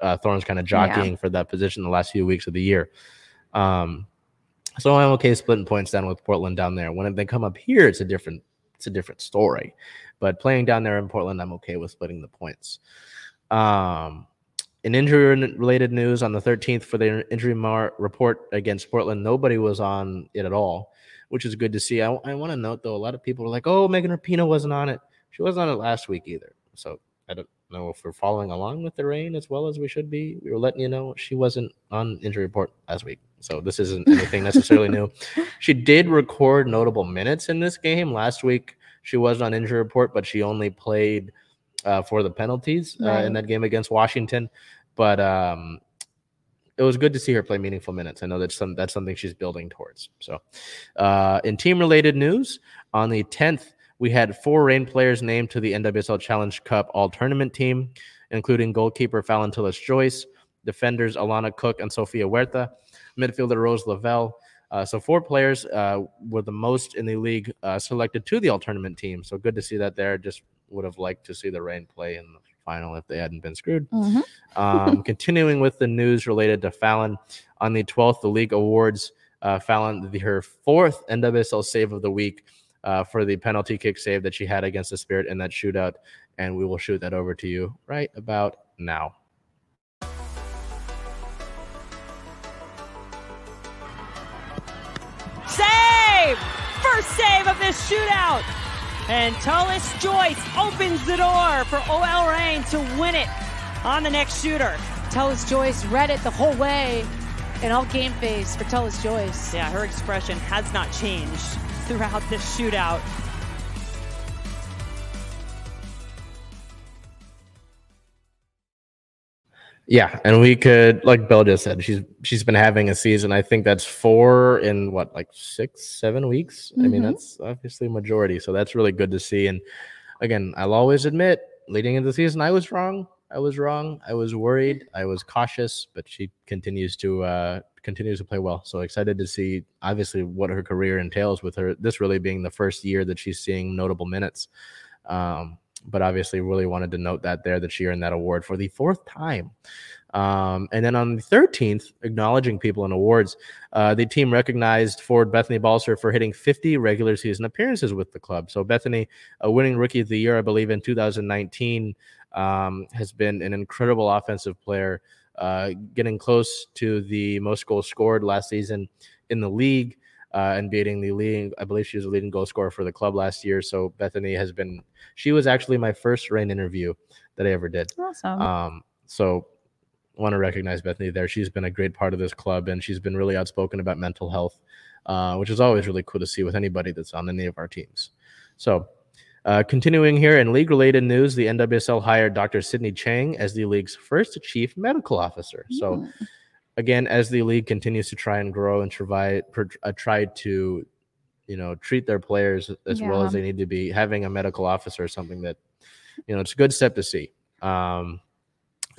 uh, Thorns kind of Yeah. jockeying for that position the last few weeks of the year. Um, so I'm okay splitting points down with Portland down there. When they come up here, it's a different it's a different story. But playing down there in Portland, I'm okay with splitting the points. Um, in injury related news on the 13th for the injury mar- report against Portland, nobody was on it at all, which is good to see. I, I want to note though, a lot of people were like, "Oh, Megan Rapinoe wasn't on it. She wasn't on it last week either." So I don't know if we're following along with the Reign as well as we should be. We were letting you know she wasn't on injury report last week. So this isn't anything necessarily new. She did record notable minutes in this game last week. She was on injury report, but she only played uh, for the penalties uh, Right. in that game against Washington. But um, it was good to see her play meaningful minutes. I know that's some that's something she's building towards. So, uh, in team related news, on the 10th, we had four Reign players named to the NWSL Challenge Cup All Tournament team, including goalkeeper Phallon Tullis Joyce, defenders Alana Cook and Sofia Huerta, midfielder Rose Lavelle. Uh, so four players uh, were the most in the league uh, selected to the all tournament team. So good to see that there. Just would have liked to see the Reign play in the final if they hadn't been screwed. Mhm. Um, continuing with the news related to Phallon, on the 12th, the league awards uh, Phallon the, her fourth NWSL save of the week uh, for the penalty kick save that she had against the Spirit in that shootout. And we will shoot that over to you right about now. Save! First save of this shootout. And Tullis Joyce opens the door for OL Reign to win it on the next shooter. Tullis Joyce read it the whole way in all game face for Tullis Joyce. Yeah, her expression has not changed throughout this shootout. Yeah, and we could, like Bill just said, she's she's been having a season. I think that's four in what, like six, seven weeks. I mean, Mhm. that's obviously a majority, so that's really good to see. And again, I'll always admit, leading into the season, I was wrong. I was wrong. I was worried. I was cautious, but she continues to uh, continues to play well. So excited to see, obviously, what her career entails with her. This really being the first year that she's seeing notable minutes. Um, but obviously really wanted to note that there that she earned that award for the fourth time. Um, and then on the 13th, acknowledging people in awards, uh, the team recognized forward Bethany Balcer for hitting 50 regular season appearances with the club. So Bethany, a winning rookie of the year, I believe, in 2019, um, has been an incredible offensive player, uh, getting close to the most goals scored last season in the league. Uh, and beating the leading, I believe she was the leading goal scorer for the club last year. So Bethany has been she was actually my first Reign interview that I ever did. Awesome. Um, so want to recognize Bethany there. She's been a great part of this club and she's been really outspoken about mental health, uh, which is always really cool to see with anybody that's on any of our teams. So uh, continuing here in league related news, the NWSL hired Dr. Sydney Chang as the league's first chief medical officer. So Mm. Again, as the league continues to try and grow and try, uh, try to, you know, treat their players as well as they need to be, having a medical officer is something that, you know, it's a good step to see. Um,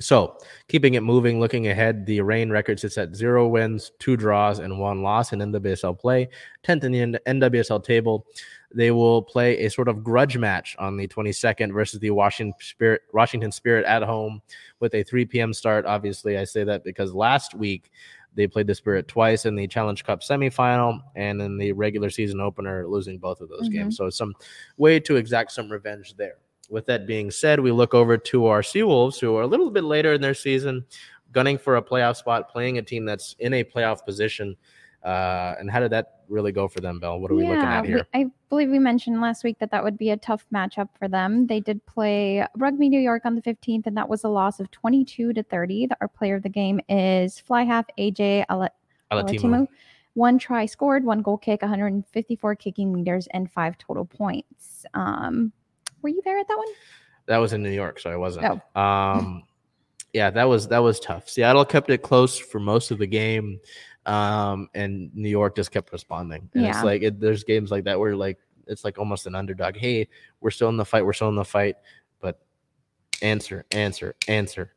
so keeping it moving, looking ahead, the Reign record sits at zero wins, two draws, and one loss in NWSL play, 10th in the NWSL table. They will play a sort of grudge match on the 22nd versus the Washington Spirit, Washington Spirit at home with a 3 p.m. start. Obviously, I say that because last week they played the Spirit twice in the Challenge Cup semifinal and in the regular season opener, losing both of those Mhm. games. So some way to exact some revenge there. With that being said, we look over to our Seawolves, who are a little bit later in their season, gunning for a playoff spot, playing a team that's in a playoff position. Uh, and how did that really go for them, Bell? What are we looking at we- here? I believe we mentioned last week that that would be a tough matchup for them. They did play Rugby New York on the 15th, and that was a loss of 22 to 30. Our player of the game is fly half AJ Ala- Alatimu. Alatimu. One try scored, one goal kick, 154 kicking meters, and five total points. Um, were you there at that one? That was in New York, so I wasn't. Oh. Um, yeah, that was that was tough. Seattle kept it close for most of the game, um, and New York just kept responding. And Yeah. it's like it, there's games like that where like it's like almost an underdog. Hey, we're still in the fight. We're still in the fight, but answer, answer, answer.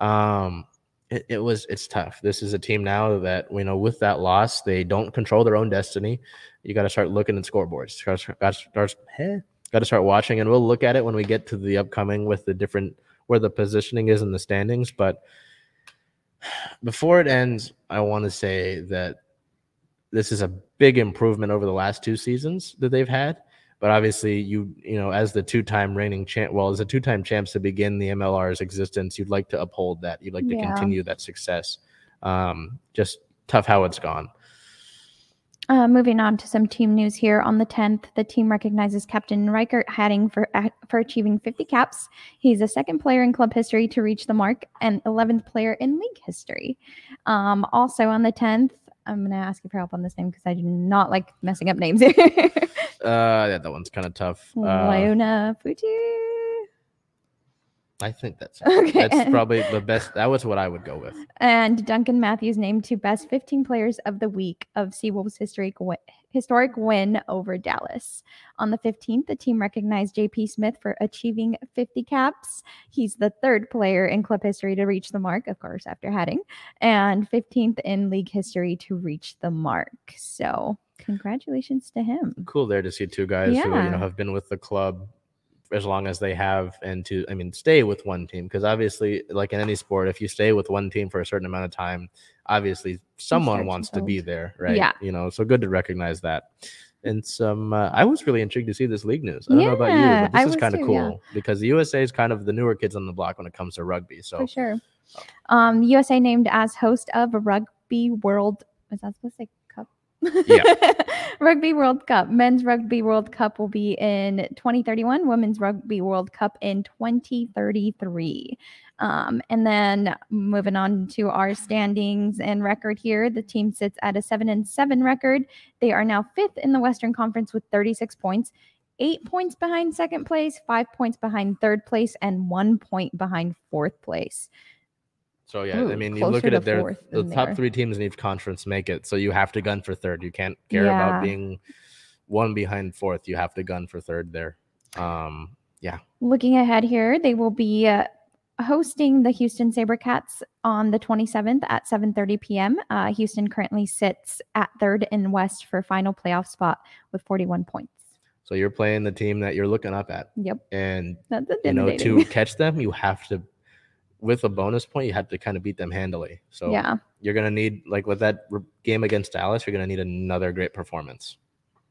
Um, it, it was it's tough. This is a team now that we know with that loss they don't control their own destiny. You got to start looking at scoreboards. Got to start, got to start watching, and we'll look at it when we get to the upcoming with the different where the positioning is in the standings. But before it ends, I want to say that this is a big improvement over the last two seasons that they've had. But obviously, you you know, as the two-time reigning champ, well, as a two-time champs to begin the MLR's existence, you'd like to uphold that. You'd like to Yeah. continue that success. Um, just tough how it's gone. Uh, moving on to some team news here. On the 10th, the team recognizes Captain Riekert Hattingh for uh, for achieving 50 caps. He's the second player in club history to reach the mark and 11th player in league history. Um, also on the 10th, I'm going to ask you for help on this name because I do not like messing up names. Uh, yeah, that one's kind of tough. Uh, Leona Fuji. I think that's Okay. that's probably the best. That was what I would go with. And Duncan Matthews named to best 15 players of the week of Seawolves' historic win, historic win over Dallas. On the 15th, the team recognized JP Smith for achieving 50 caps. He's the third player in club history to reach the mark, of course, after Hattingh, and 15th in league history to reach the mark. So, congratulations to him. Cool there to see two guys who you know have been with the club as long as they have, and to I mean stay with one team because obviously, like in any sport, if you stay with one team for a certain amount of time, obviously someone wants to be there, right? Yeah. You know, so good to recognize that. And some, uh, I was really intrigued to see this league news. I don't know about you, Yeah, but this I is kind of cool yeah. because the USA is kind of the newer kids on the block when it comes to rugby. So For sure. Um, USA named as host of a Rugby World. Was that supposed to? Yeah. Rugby World Cup. Men's Rugby World Cup will be in 2031. Women's Rugby World Cup in 2033. Um, and then moving on to our standings and record here, the team sits at a seven and seven record. They are now fifth in the Western Conference with 36 points, eight points behind second place, five points behind third place, and one point behind fourth place. So yeah, I mean, you look at it there. fourth The top are. three teams in each conference make it, so you have to gun for third. You can't care Yeah. about being one behind fourth. You have to gun for third there. Um, yeah. Looking ahead here, they will be uh, hosting the Houston SaberCats on the 27th at 7:30 p.m. Uh, Houston currently sits at third in West for final playoff spot with 41 points. so you're playing the team that you're looking up at, Yep, and you know to catch them, you have to, with a bonus point, you have to kind of beat them handily. So yeah, you're gonna need like with that r- game against Dallas, you're gonna need another great performance.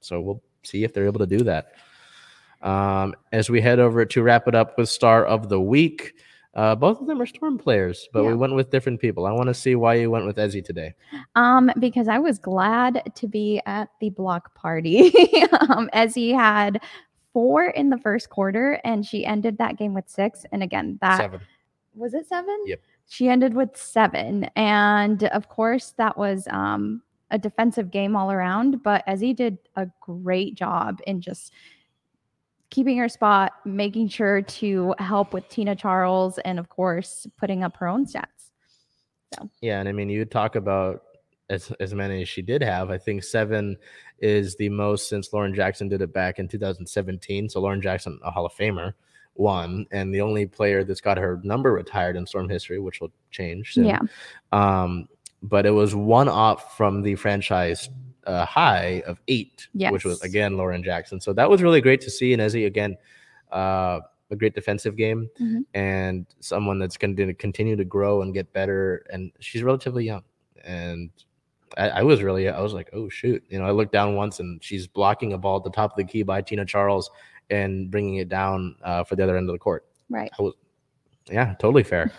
So we'll see if they're able to do that. Um, as we head over to wrap it up with star of the week, uh, both of them are Storm players, but we went with different people. I want to see why you went with Ezzy today. um, because I was glad to be at the block party um, he had four in the first quarter, and she ended that game with six. And again, that Seven. Was it seven? Yep. She ended with seven. And of course, that was um, a defensive game all around. But Ezzy did a great job in just keeping her spot, making sure to help with Tina Charles, and of course, putting up her own stats. So. Yeah, and I mean, you talk about as as many as she did have. I think seven is the most since Lauren Jackson did it back in 2017. So Lauren Jackson, a Hall of Famer, won, and the only player that's got her number retired in Storm history, which will change. Soon. Yeah. Um, but it was one off from the franchise uh, high of eight, which was again Lauren Jackson. So that was really great to see. And Ezzy again, uh, a great defensive game Mhm. and someone that's going to continue to grow and get better. And she's relatively young. And I, I was really, I was like, oh shoot, you know, I looked down once and she's blocking a ball at the top of the key by Tina Charles and bringing it down uh, for the other end of the court. Right. I was, yeah, totally fair.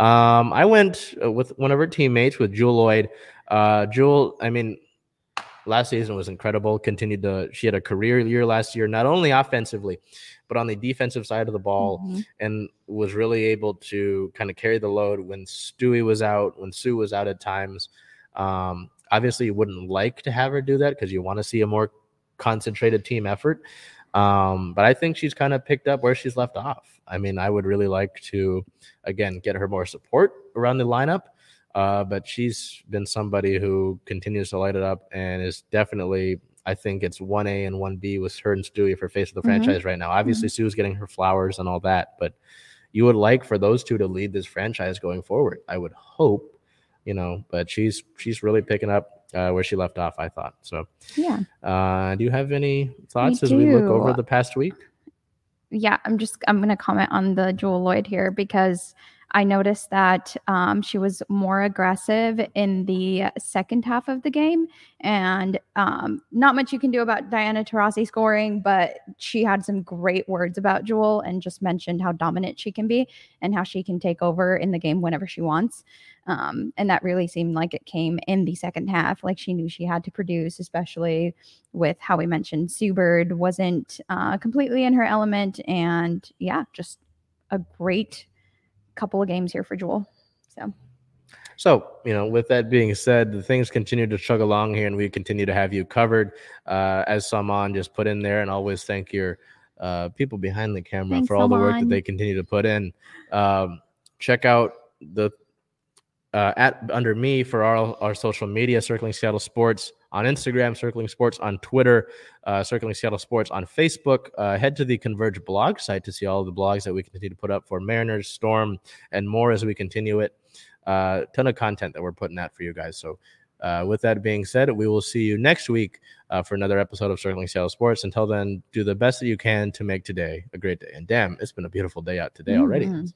Um, I went uh, with one of her teammates with Jewell Loyd. Uh, Jewell, I mean, last season was incredible. Continued to, she had a career year last year, not only offensively, but on the defensive side of the ball, Mhm. and was really able to kind of carry the load when Stewie was out, when Sue was out at times. Um, obviously, you wouldn't like to have her do that because you want to see a more concentrated team effort. Um, but I think she's kind of picked up where she's left off. I mean, I would really like to, again, get her more support around the lineup. Uh, but she's been somebody who continues to light it up and is definitely, I think it's 1A and 1B with her and Stewie for face of the Mhm. franchise right now. Obviously, Sue's getting her flowers and all that, but you would like for those two to lead this franchise going forward. I would hope, you know, but she's she's really picking up uh, where she left off, I thought. So, Yeah. uh, do you have any thoughts as we look over the past week? yeah, I'm just I'm gonna comment on the Jewell Loyd here because I noticed that um, she was more aggressive in the second half of the game, and um, not much you can do about Diana Taurasi scoring, but she had some great words about Jewell and just mentioned how dominant she can be and how she can take over in the game whenever she wants. Um, and that really seemed like it came in the second half. Like she knew she had to produce, especially with how we mentioned Sue Bird wasn't uh, completely in her element. And yeah, just a great couple of games here for Jewell. So So, you know, with that being said, the things continue to chug along here, and we continue to have you covered. Uh, as Saman just put in there, and always thank your uh, people behind the camera Thanks, for all the work that they continue to put in. Um, check out the uh, at under me for our our social media, circling Seattle Sports on Instagram, circling Sports on Twitter, uh, circling Seattle Sports on Facebook. Uh, head to the Converge blog site to see all the blogs that we continue to put up for Mariners, Storm, and more as we continue it. Uh, ton of content that we're putting out for you guys. So. Uh, with that being said, we will see you next week uh, for another episode of Circling Seattle Sports. Until then, do the best that you can to make today a great day. And damn, it's been a beautiful day out today already. Mhm. So